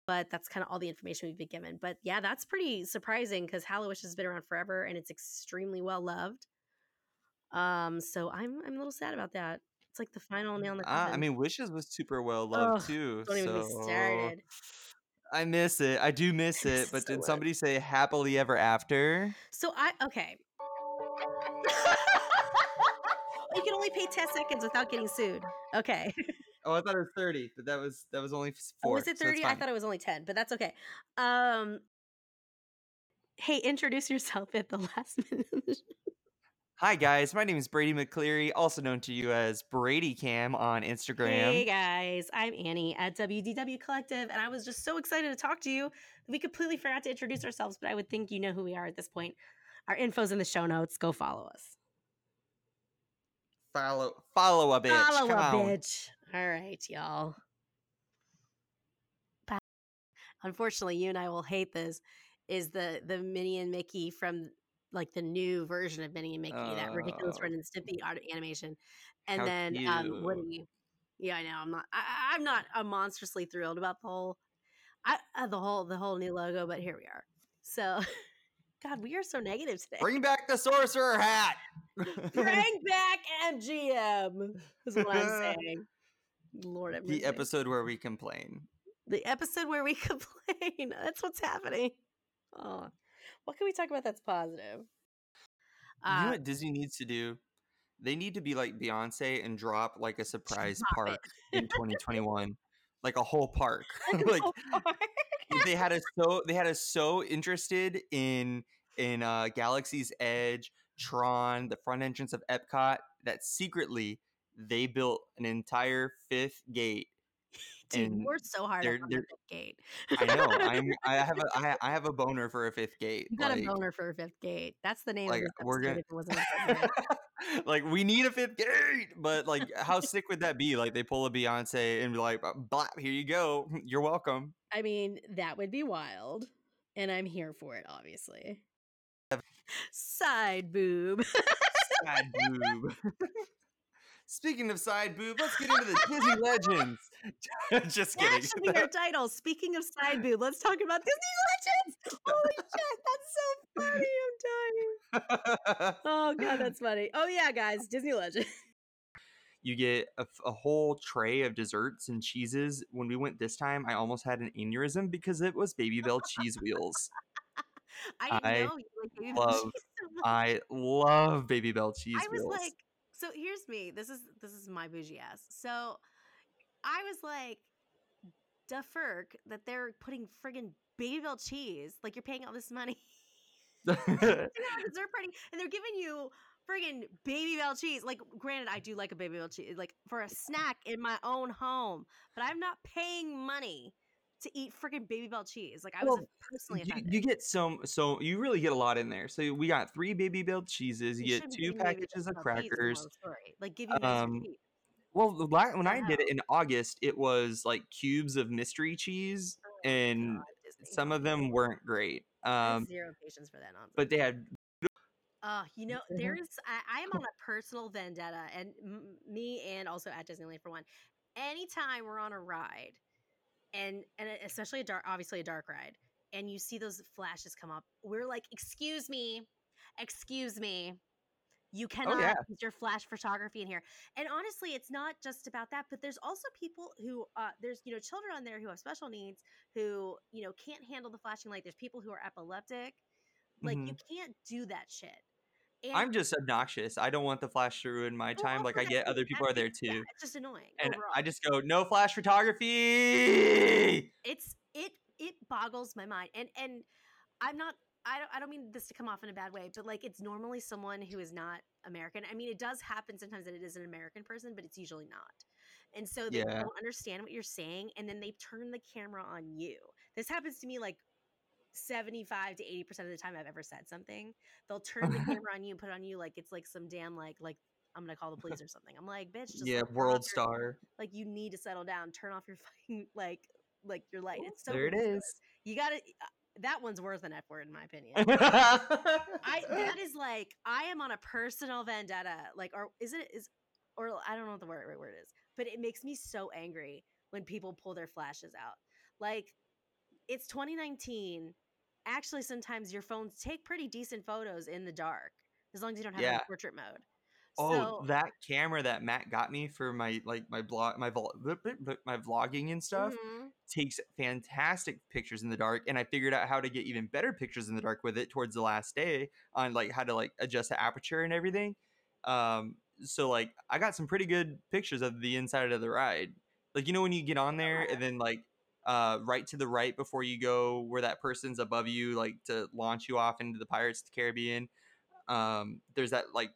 But that's kind of all the information we've been given. But yeah, that's pretty surprising because Hallowish has been around forever and it's extremely well loved. Um, so I'm I'm a little sad about that. It's like the final nail in the coffin. I mean, Wishes was super well loved Ugh, too. don't even get started. I miss it. I do miss it. But so did somebody say happily ever after? So I okay. you can only pay 10 seconds without getting sued. Okay. Oh, I thought it was thirty, but that was that was only four. Oh, was it so 30? I thought it was only 10, but that's okay. Um Hey, introduce yourself at the last minute. Of the show. Hi guys, my name is Brady McCleary, also known to you as Brady Cam on Instagram. Hey guys, I'm Annie at WDW Collective, and I was just so excited to talk to you. We completely forgot to introduce ourselves, but I would think you know who we are at this point. Our info's in the show notes. Go follow us. Follow follow a bitch. follow Come a on. bitch. All right, y'all. Bye. Unfortunately, you and I will hate this. Is the the Minnie and Mickey from like the new version of Minnie and Mickey, that ridiculous Oh. Ren and Stimpy art animation, and How then um, cute. Woody. Yeah, I know. I'm not. I, I'm not uh, monstrously thrilled about the whole, I, uh, the whole the whole new logo. But here we are. So, God, we are so negative today. Bring back the sorcerer hat. Bring back MGM is what I'm saying. Lord, have the episode where we complain. the episode where we complain. That's what's happening. Oh, what can we talk about that's positive? you know Uh, what Disney needs to do? They need to be like Beyonce and drop like a surprise park in 2021, like a whole park. like, oh, fuck. they had us so they had us so interested in in uh, Galaxy's Edge, Tron, the front entrance of Epcot that secretly they built an entire fifth gate. Dude, and we're so hard they're- on they're- the fifth gate. I know. I'm. I have a. I, I have a boner for a fifth gate. You got like, a boner for a fifth gate. That's the name like, we're gonna- if it wasn't appropriate. like we need a fifth gate, but like, how sick would that be? Like they pull a Beyonce and be like, "Blah, here you go. You're welcome." I mean, that would be wild. And I'm here for it, obviously. Side boob. side boob. Speaking of side boob, let's get into the Disney legends. Just That kidding. should be our title. Speaking of side boob, let's talk about Disney legends. Holy shit, that's so funny. I'm dying. Oh god, that's funny. Oh yeah, guys, Disney legend. you get a whole tray of desserts and cheeses. When we went this time, I almost had an aneurysm because it was Babybel cheese wheels. I I know you like baby love- cheese so. I love Babybel cheese I was wheels. like, so here's me. This is this is my bougie ass. So I was like, the ferk that they're putting friggin' Babybel cheese. Like you're paying all this money to have a dessert party, and they're giving you friggin' Babybel cheese. Like, granted, I do like a Babybel cheese, like for a snack in my own home, but I'm not paying money to eat freaking Babybel cheese. Like I was Well, personally you, offended. you get some, so you really get a lot in there. So we got three Babybel cheeses. You get two be Babybel packages of crackers. Like give you guys Um. Well, when I did it in August, it was like cubes of mystery cheese, Oh, and God, some of them weren't great. Um, zero patience for that nonsense. but they had Uh, you know, there's I, I am on a personal vendetta, and m- me and also at Disneyland for one. Anytime we're on a ride, and and especially a dark, obviously a dark ride, and you see those flashes come up, we're like, "Excuse me, excuse me." You cannot yeah. use your flash photography in here. And honestly, it's not just about that, but there's also people who uh, there's you know children on there who have special needs who you know can't handle the flashing light. There's people who are epileptic. Like you can't do that shit. And. I'm just obnoxious. I don't want the flash to ruin my time. Like I get other people are there too, yeah, it's just annoying. and overall. I just go no flash photography. it's it it boggles my mind and and i'm not I don't, I don't mean this to come off in a bad way, but like it's normally someone who is not American. I mean, it does happen sometimes that it is an American person, but it's usually not. And so they Yeah. don't understand what you're saying, and then they turn the camera on you. This happens to me like 75 to 80% of the time I've ever said something. They'll turn the camera on you and put it on you like it's like some damn like like I'm gonna call the police or something. I'm like, bitch, just yeah, world your- star. like you need to settle down turn off your fucking like like your light it's so there It is. you gotta uh, that one's worth an f word in my opinion i that is like i am on a personal vendetta like or is it is or i don't know what the word, right word is but it makes me so angry when people pull their flashes out like it's 2019 actually sometimes your phones take pretty decent photos in the dark as long as you don't have Yeah. portrait mode Oh, so that camera that Matt got me for my like my blog my vlog my vlogging and stuff mhm. takes fantastic pictures in the dark and I figured out how to get even better pictures in the dark with it towards the last day on like how to like adjust the aperture and everything. Um so like I got some pretty good pictures of the inside of the ride. Like you know when you get on there and then like uh right to the right before you go where that person's above you like to launch you off into the Pirates of the Caribbean. Um there's that like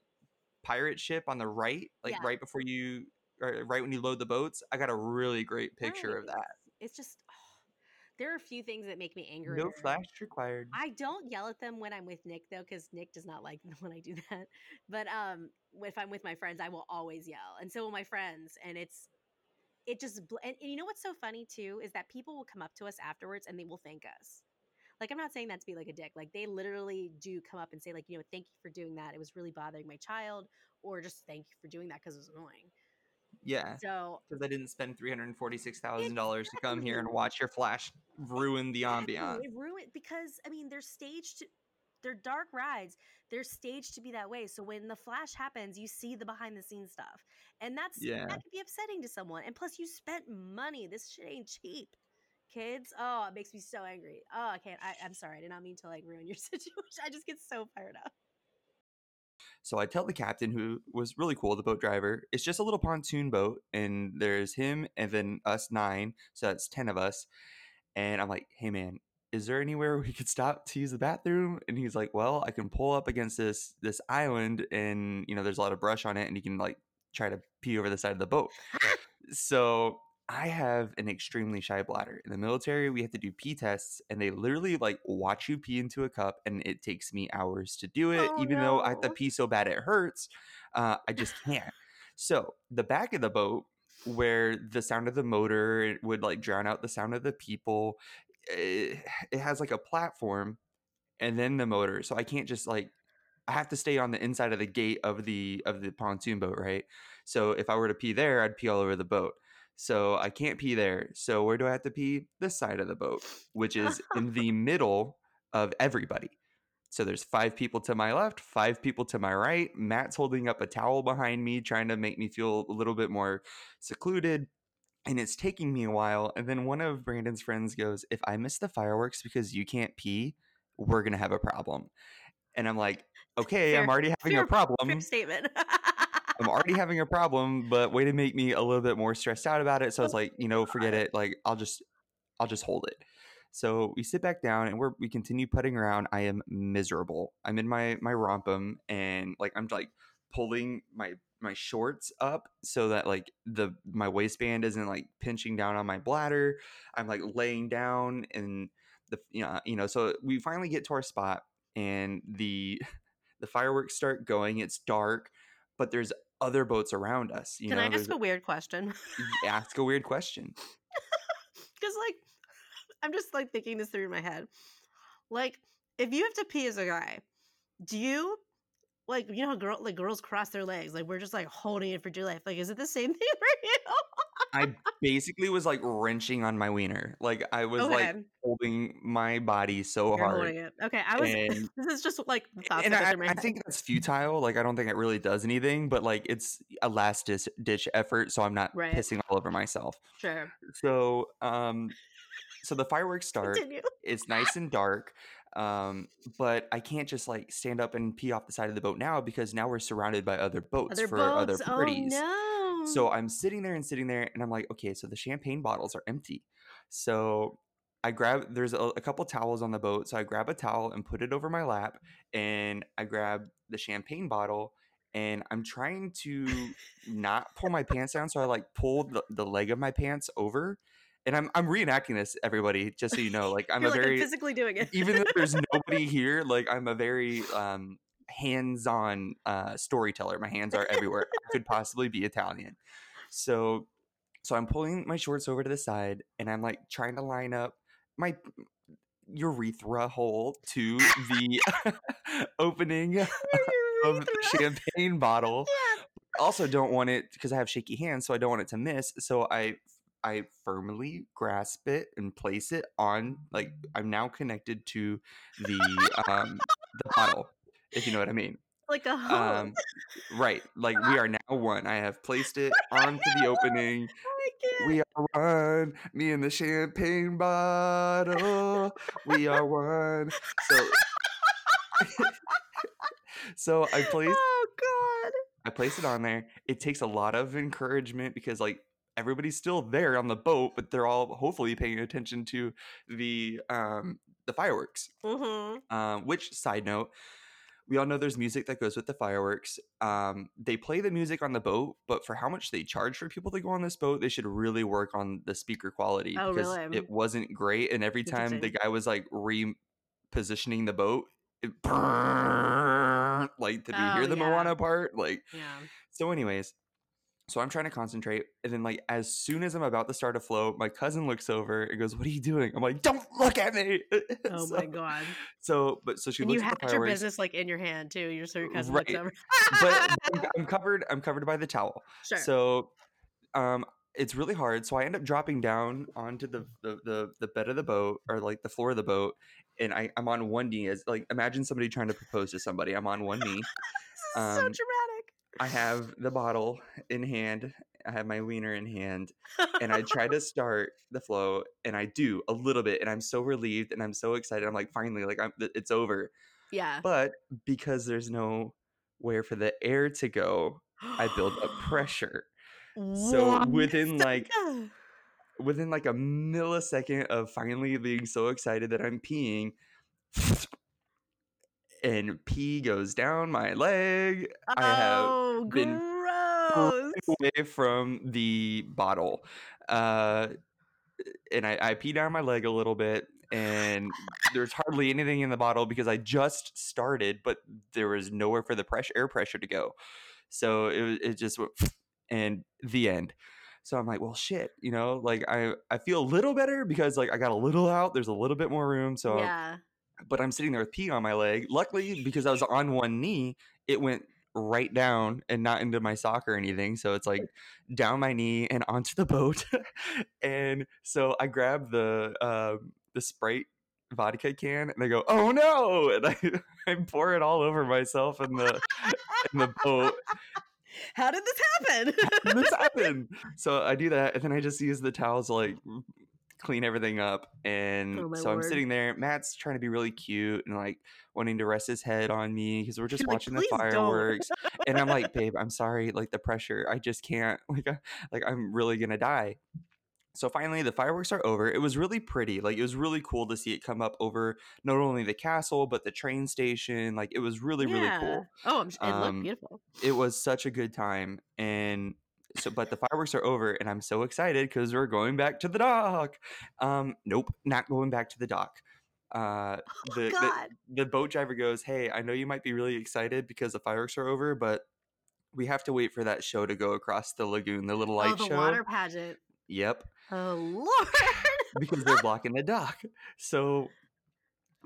pirate ship on the right, like Yeah. right before you or right when you load the boats. I got a really great picture of that. it's just there are a few things that make me angry No flash required. I don't yell at them when I'm with Nick though, because Nick does not like when I do that. But um, if I'm with my friends, I will always yell, and so will my friends. And it's it just and, and you know what's so funny too is that people will come up to us afterwards and they will thank us. Like I'm not saying that to be like a dick. Like they literally do come up and say like you know thank you for doing that. It was really bothering my child, or just thank you for doing that because it was annoying. Yeah, So because I didn't spend three hundred forty-six thousand dollars to come here and watch your flash ruin the ambiance. It ruined because I mean they're staged. They're dark rides. They're staged to be that way. So when the flash happens, you see the behind the scenes stuff, and that's Yeah. that could be upsetting to someone. And plus, you spent money. This shit ain't cheap, kids. Oh, it makes me so angry. Oh, I can't. I, I'm sorry. I did not mean to like ruin your situation. I just get so fired up. So I tell the captain, who was really cool, the boat driver, it's just a little pontoon boat, and there's him and then us nine, so that's ten of us. And I'm like, hey man, is there anywhere we could stop to use the bathroom? And he's like, well, I can pull up against this this island, and you know, there's a lot of brush on it, and you can like try to pee over the side of the boat. so I have an extremely shy bladder. In the military, we have to do pee tests, and they literally like watch you pee into a cup, and it takes me hours to do it. Oh, even though I have to pee so bad it hurts, uh, I just can't. So the back of the boat, where the sound of the motor would like drown out the sound of the people, it, it has like a platform, and then the motor. So I can't just like I have to stay on the inside of the gate of the of the pontoon boat, right? So if I were to pee there, I'd pee all over the boat. So I can't pee there. So where do I have to pee? This side of the boat, which is in the middle of everybody. So there's five people to my left, five people to my right. Matt's holding up a towel behind me, trying to make me feel a little bit more secluded. And it's taking me a while. And then one of Brandon's friends goes, If I miss the fireworks because you can't pee, we're going to have a problem. And I'm like, Okay, I'm already having fair- a problem. Statement. I'm already having a problem, but way to make me a little bit more stressed out about it. So I was like, you know, forget it. Like I'll just I'll just hold it. So we sit back down and we're we continue putting around. I am miserable. I'm in my my rompum and like I'm like pulling my my shorts up so that like the my waistband isn't like pinching down on my bladder. I'm like laying down and the you know, you know, so we finally get to our spot and the the fireworks start going. It's dark, but there's other boats around us. You Can know, I ask a weird question? ask a weird question. Because like, I'm just like thinking this through in my head. Like, if you have to pee as a guy, do you like you know how girl like girls cross their legs? Like we're just like holding it for dear life. Like, is it the same thing for you? I basically was like wrenching on my wiener. Like I was like holding my body so You're hard. Okay, I was. And- this is just like thoughts and I, I think that's futile. Like I don't think it really does anything, but like it's a last dis- ditch effort, so I'm not Right. pissing all over myself. sure. So um so the fireworks start. Continue. It's nice and dark. Um, but I can't just like stand up and pee off the side of the boat now because now we're surrounded by other boats Other for boats. other parties. Oh no. So I'm sitting there and sitting there, and I'm like, okay, so the champagne bottles are empty. So I grab, there's a, a couple towels on the boat. So I grab a towel and put it over my lap, and I grab the champagne bottle, and I'm trying to not pull my pants down. So I like pull the, the leg of my pants over, and I'm, I'm reenacting this, everybody, just so you know. Like, I'm a like, very, I'm physically doing it. even though there's nobody here, like I'm a very um, hands-on uh, storyteller. My hands are everywhere. I could possibly be Italian. So, so I'm pulling my shorts over to the side, and I'm like trying to line up my urethra hole to the opening of the champagne bottle. Yeah. Also, don't want it because I have shaky hands, so I don't want it to miss. So I I firmly grasp it and place it on like I'm now connected to the um the bottle, if you know what I mean. like a hose. Um right. Like we are now one. I have placed it onto the opening. We are one. Me and the champagne bottle. We are one. So So I placed oh god. I place it on there. It takes a lot of encouragement because like everybody's still there on the boat, but they're all hopefully paying attention to the um the fireworks. Mm-hmm. Um, which side note, we all know there's music that goes with the fireworks. Um, they play the music on the boat, but for how much they charge for people to go on this boat, they should really work on the speaker quality Oh, because really? it wasn't great. And every time the guy was like repositioning the boat, it brrrr, like did we Oh, hear the yeah. Moana part? Like Yeah. so, anyways, so I'm trying to concentrate, and then like as soon as I'm about to start a flow, my cousin looks over and goes, "What are you doing?" I'm like, "Don't look at me!" Oh so, my god. So, but so she And you looks at had the your business like in your hand too. You're so your cousin Right. looks over. but I'm, covered. I'm covered by the towel. sure. So, um, it's really hard. So I end up dropping down onto the the the, the bed of the boat or like the floor of the boat, and I, I'm on one knee. As like imagine somebody trying to propose to somebody. I'm on one knee. is so um, dramatic. I have the bottle in hand. I have my wiener in hand, and I try to start the flow, and I do a little bit, and I'm so relieved, and I'm so excited. I'm like, finally, like I'm, it's over. yeah. But because there's no where for the air to go, I build up pressure. So within like within like a millisecond of finally being so excited that I'm peeing, and pee goes down my leg. I have oh, been gross. away from the bottle. Uh, and I, I pee down my leg a little bit, and there's hardly anything in the bottle because I just started, but there was nowhere for the pressure air pressure to go. So it it just went and the end. So I'm like, well, shit, you know, like I I feel a little better because like I got a little out. There's a little bit more room. So yeah. But I'm sitting there with pee on my leg. Luckily, because I was on one knee, it went right down and not into my sock or anything. So it's like down my knee and onto the boat. and so I grab the uh, the Sprite vodka can and I go, "Oh no!" and I, I pour it all over myself in the in the boat. How did this happen? this happened. So I do that, and then I just use the towels to like clean everything up. And Oh, so I'm sitting there. Matt's trying to be really cute and like wanting to rest his head on me because we're just You're like, watching the fireworks. and I'm like, babe, I'm sorry. Like the pressure, I just can't. Like, I, like I'm really gonna die. So finally, the fireworks are over. It was really pretty. Like it was really cool to see it come up over not only the castle but the train station. Like it was really really cool Oh, I'm, it Um, looked beautiful. it was such a good time and so but the fireworks are over and i'm so excited because we're going back to the dock um nope not going back to the dock uh the, the God. the boat driver goes hey i know you might be really excited because the fireworks are over but we have to wait for that show to go across the lagoon the little light oh, the show water pageant. yep Oh Lord. because they're blocking the dock. So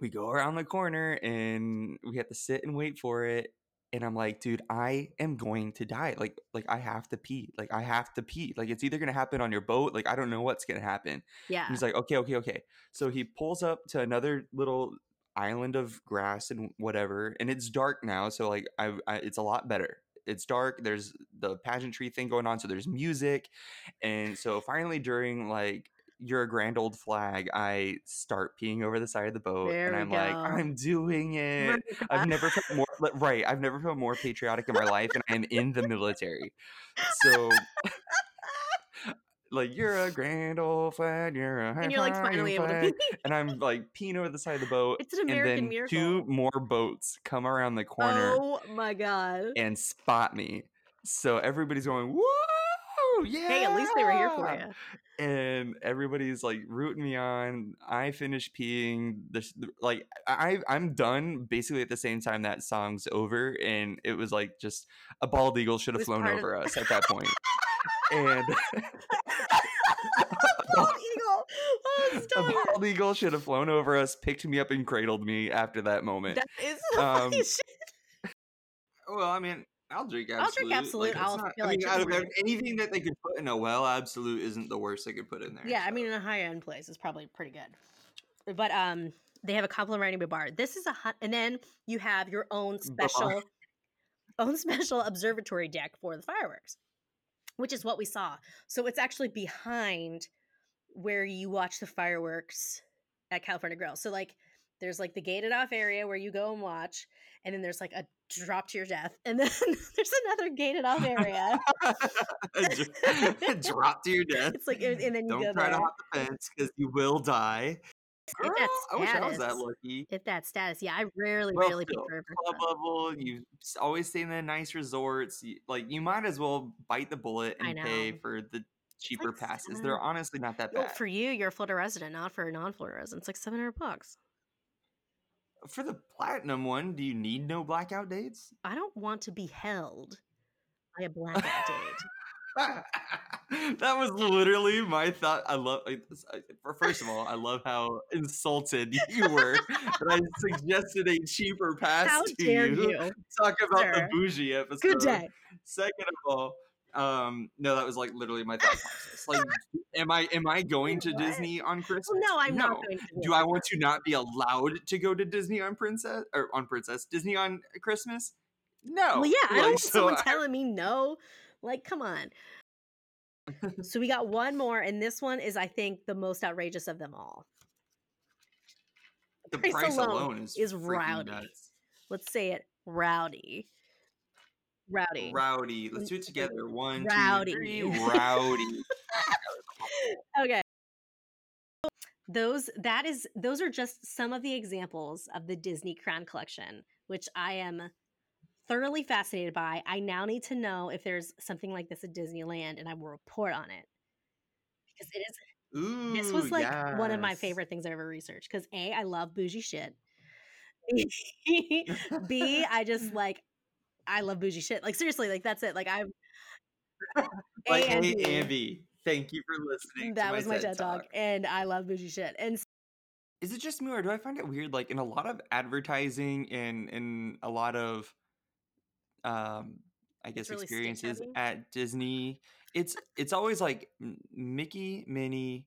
we go around the corner and we have to sit and wait for it. And I'm like, dude, I am going to die. Like, like I have to pee. Like I have to pee. Like it's either gonna happen on your boat. Like I don't know what's gonna happen. yeah. And he's like, okay, okay, okay. So he pulls up to another little island of grass and whatever, and it's dark now. So like, I, I it's a lot better. It's dark. There's the pageantry thing going on. So there's music, and so finally during like you're a grand old flag, I start peeing over the side of the boat, There and I'm like. I'm doing it. I've never felt more right. I've never felt more patriotic in my life, and I'm in the military. So, like, you're a grand old flag. You're a and you're like finally able to pee. and I'm like peeing over the side of the boat. It's an and American then miracle. two more boats come around the corner Oh my god. and spot me. So everybody's going, "Whoa, yeah!" Hey, at least they were here for you. and everybody's like rooting me on. I finish peeing. This like I I'm done basically at the same time that song's over, and it was like just a bald eagle should have flown part of over us at that point. and Bald eagle. Oh, a bald eagle should have flown over us, picked me up, and cradled me after that moment. That is Um, shit. well, I mean. I'll drink I'll drink Absolut, I'll feel I like mean, out of anything that they could put in a well, Absolut isn't the worst they could put in there. Yeah, I mean, in a high end place, it's probably pretty good. But um, they have a complimentary bar. This is a hot, and then you have your own Bar. special, own special observatory deck for the fireworks, which is what we saw. So it's actually behind where you watch the fireworks at California Grill. So like, there's like the gated off area where you go and watch, and then there's like a drop to your death, and then there's another gated off area. Drop to your death. It's like, and then you Don't try there. to hop the fence because you will die. Girl, that I wish I was that status. lucky. Hit that status. Yeah, I rarely, Well, rarely still, club level, you always stay in the nice resorts. you- Like you might as well bite the bullet and pay for the cheaper like passes. seven- They're honestly not that Well, bad. for you, you're a Florida resident, not for a non-Florida resident. It's like seven hundred bucks. For the platinum one, do you need no blackout dates? I don't want to be held by a blackout date. that was literally my thought. I love. like, s- I- for- First of all, I love how insulted you were that I suggested a cheaper pass How to dare you. you? Talk about the bougie episode. Good day. Second of all, um, no, that was like literally my thought process. Like, am I am I going to Disney on Christmas? Well, no, I'm no. not going to. Do I want to not be allowed to go to Disney on Princess or on Princess Disney on Christmas? No. Well, yeah, I don't want so someone I- telling me no. Like, come on. so we got one more, and this one is, I think, the most outrageous of them all. the price price, alone alone, is is rowdy. nuts. Let's say it, rowdy, rowdy. Rowdy. Let's do it together. One, Rowdy. two, three. Rowdy. okay those that is those are just some of the examples of the disney crown collection which i am thoroughly fascinated by i now need to know if there's something like this at disneyland and i will report on it because it is Ooh, this was like one of my favorite things i've ever researched because a i love bougie shit b i just like i love bougie shit like seriously like that's it like i'm Like A and A B. and B. Thank you for listening. to that was my TED TED talk, and I love bougie shit. And so- is it just me or do I find it weird? Like in a lot of advertising and in a lot of, um, I guess really experiences at Disney, it's it's always like Mickey, Minnie,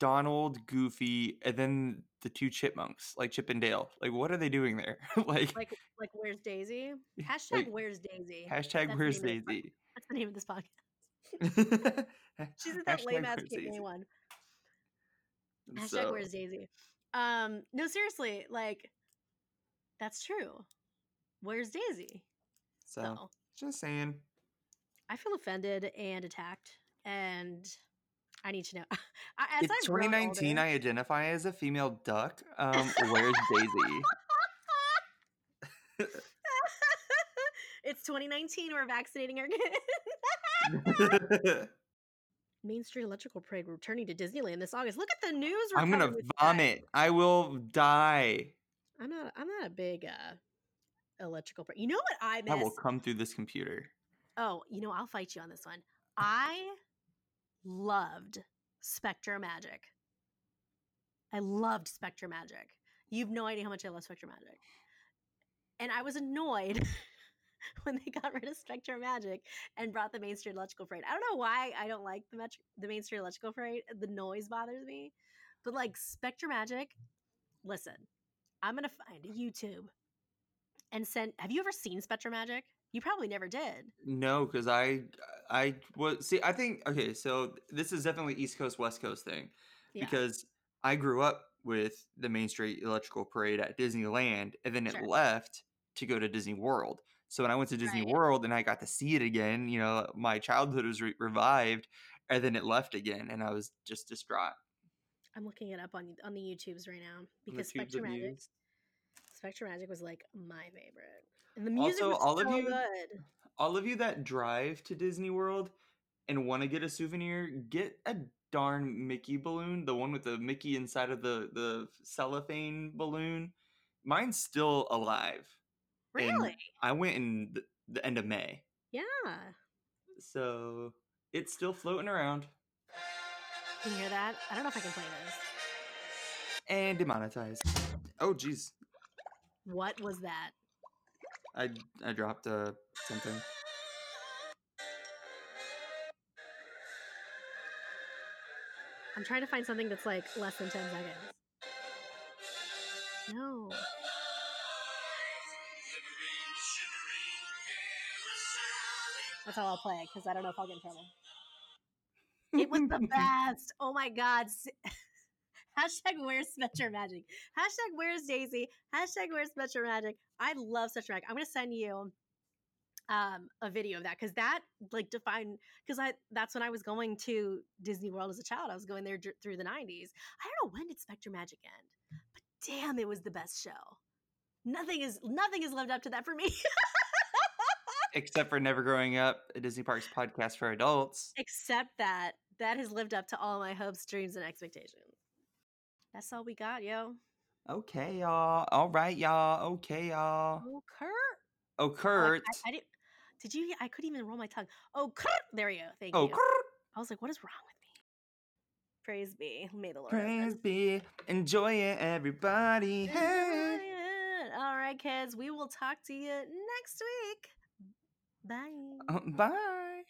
Donald, Goofy, and then the two chipmunks, like Chip and Dale. Like, what are they doing there? like, Like like where's Daisy? Hashtag Like, where's Daisy? hashtag That's Where's name of this Daisy? That's the name of this podcast. She's at that lame ass Daisy? one. Hashtag So, where's Daisy? Um, no, seriously, like that's true. Where's Daisy? so So just saying. I feel offended and attacked, and I need to know. As It's I've 2019. older- I identify as a female duck. Um, where's Daisy? it's 2019. We're vaccinating our kids. Main Street Electrical Parade returning to Disneyland this August. Look at the news. I'm gonna with that. vomit. I will die. I'm not. I'm not a big uh electrical. Parade. You know what I miss? I will come through this computer. Oh, you know I'll fight you on this one. I loved SpectroMagic. I loved SpectroMagic. You've no idea how much I love SpectroMagic. And I was annoyed when they got rid of SpectroMagic and brought the Main Street Electrical Parade. I don't know why I don't like the the Main Street Electrical Parade. The noise bothers me. But like SpectroMagic, listen, I'm gonna find a YouTube and send. Have you ever seen SpectroMagic? You probably never did. No, because I I was see. I think okay. So this is definitely East Coast West Coast thing Yeah. because I grew up with the Main Street Electrical Parade at Disneyland, and then it Sure. left to go to Disney World. So when I went to Disney Right. World and I got to see it again, you know, my childhood was re- revived, and then it left again, and I was just distraught. I'm looking it up on on the YouTubes right now because of Magic. SpectroMagic was like my favorite, and the music Also, was all so of you- good. All of you that drive to Disney World and want to get a souvenir, get a darn Mickey balloon, the one with the Mickey inside of the the cellophane balloon. Mine's still alive. and Really? I went in the, the end of May, Yeah. so it's still floating around Can you hear that? I don't know if I can play this. and demonetized. Oh, jeez, What was that? I I dropped uh, something. I'm trying to find something that's like less than 10 seconds. No. That's all I'll play because I don't know if I'll get in trouble. It was the best. Oh my god. Hashtag where's SpectroMagic. Hashtag where's Daisy. Hashtag where's SpectroMagic. I love SpectroMagic. I'm gonna send you um a video of that because that like defined because I that's when I was going to Disney World as a child. I was going there through the 90s. I don't know when did SpectroMagic end, but damn, it was the best show. Nothing is nothing has lived up to that for me. Except for Never Growing Up, a Disney Parks podcast for adults. Except that that has lived up to all my hopes, dreams, and expectations. That's all we got, yo. Okay, y'all. All right, y'all. Okay, y'all. Oh, Kurt. Oh, Oh, I- Kurt. I, I didn't. Did you? I couldn't even roll my tongue. Oh, Kurt. There you go. Thank you. Oh, you. Kurt. I was like, what is wrong with me? Praise be. May the Lord. Praise be. Enjoy it, everybody. Hey. Enjoy it. All right, kids. We will talk to you next week. Bye. Uh, bye.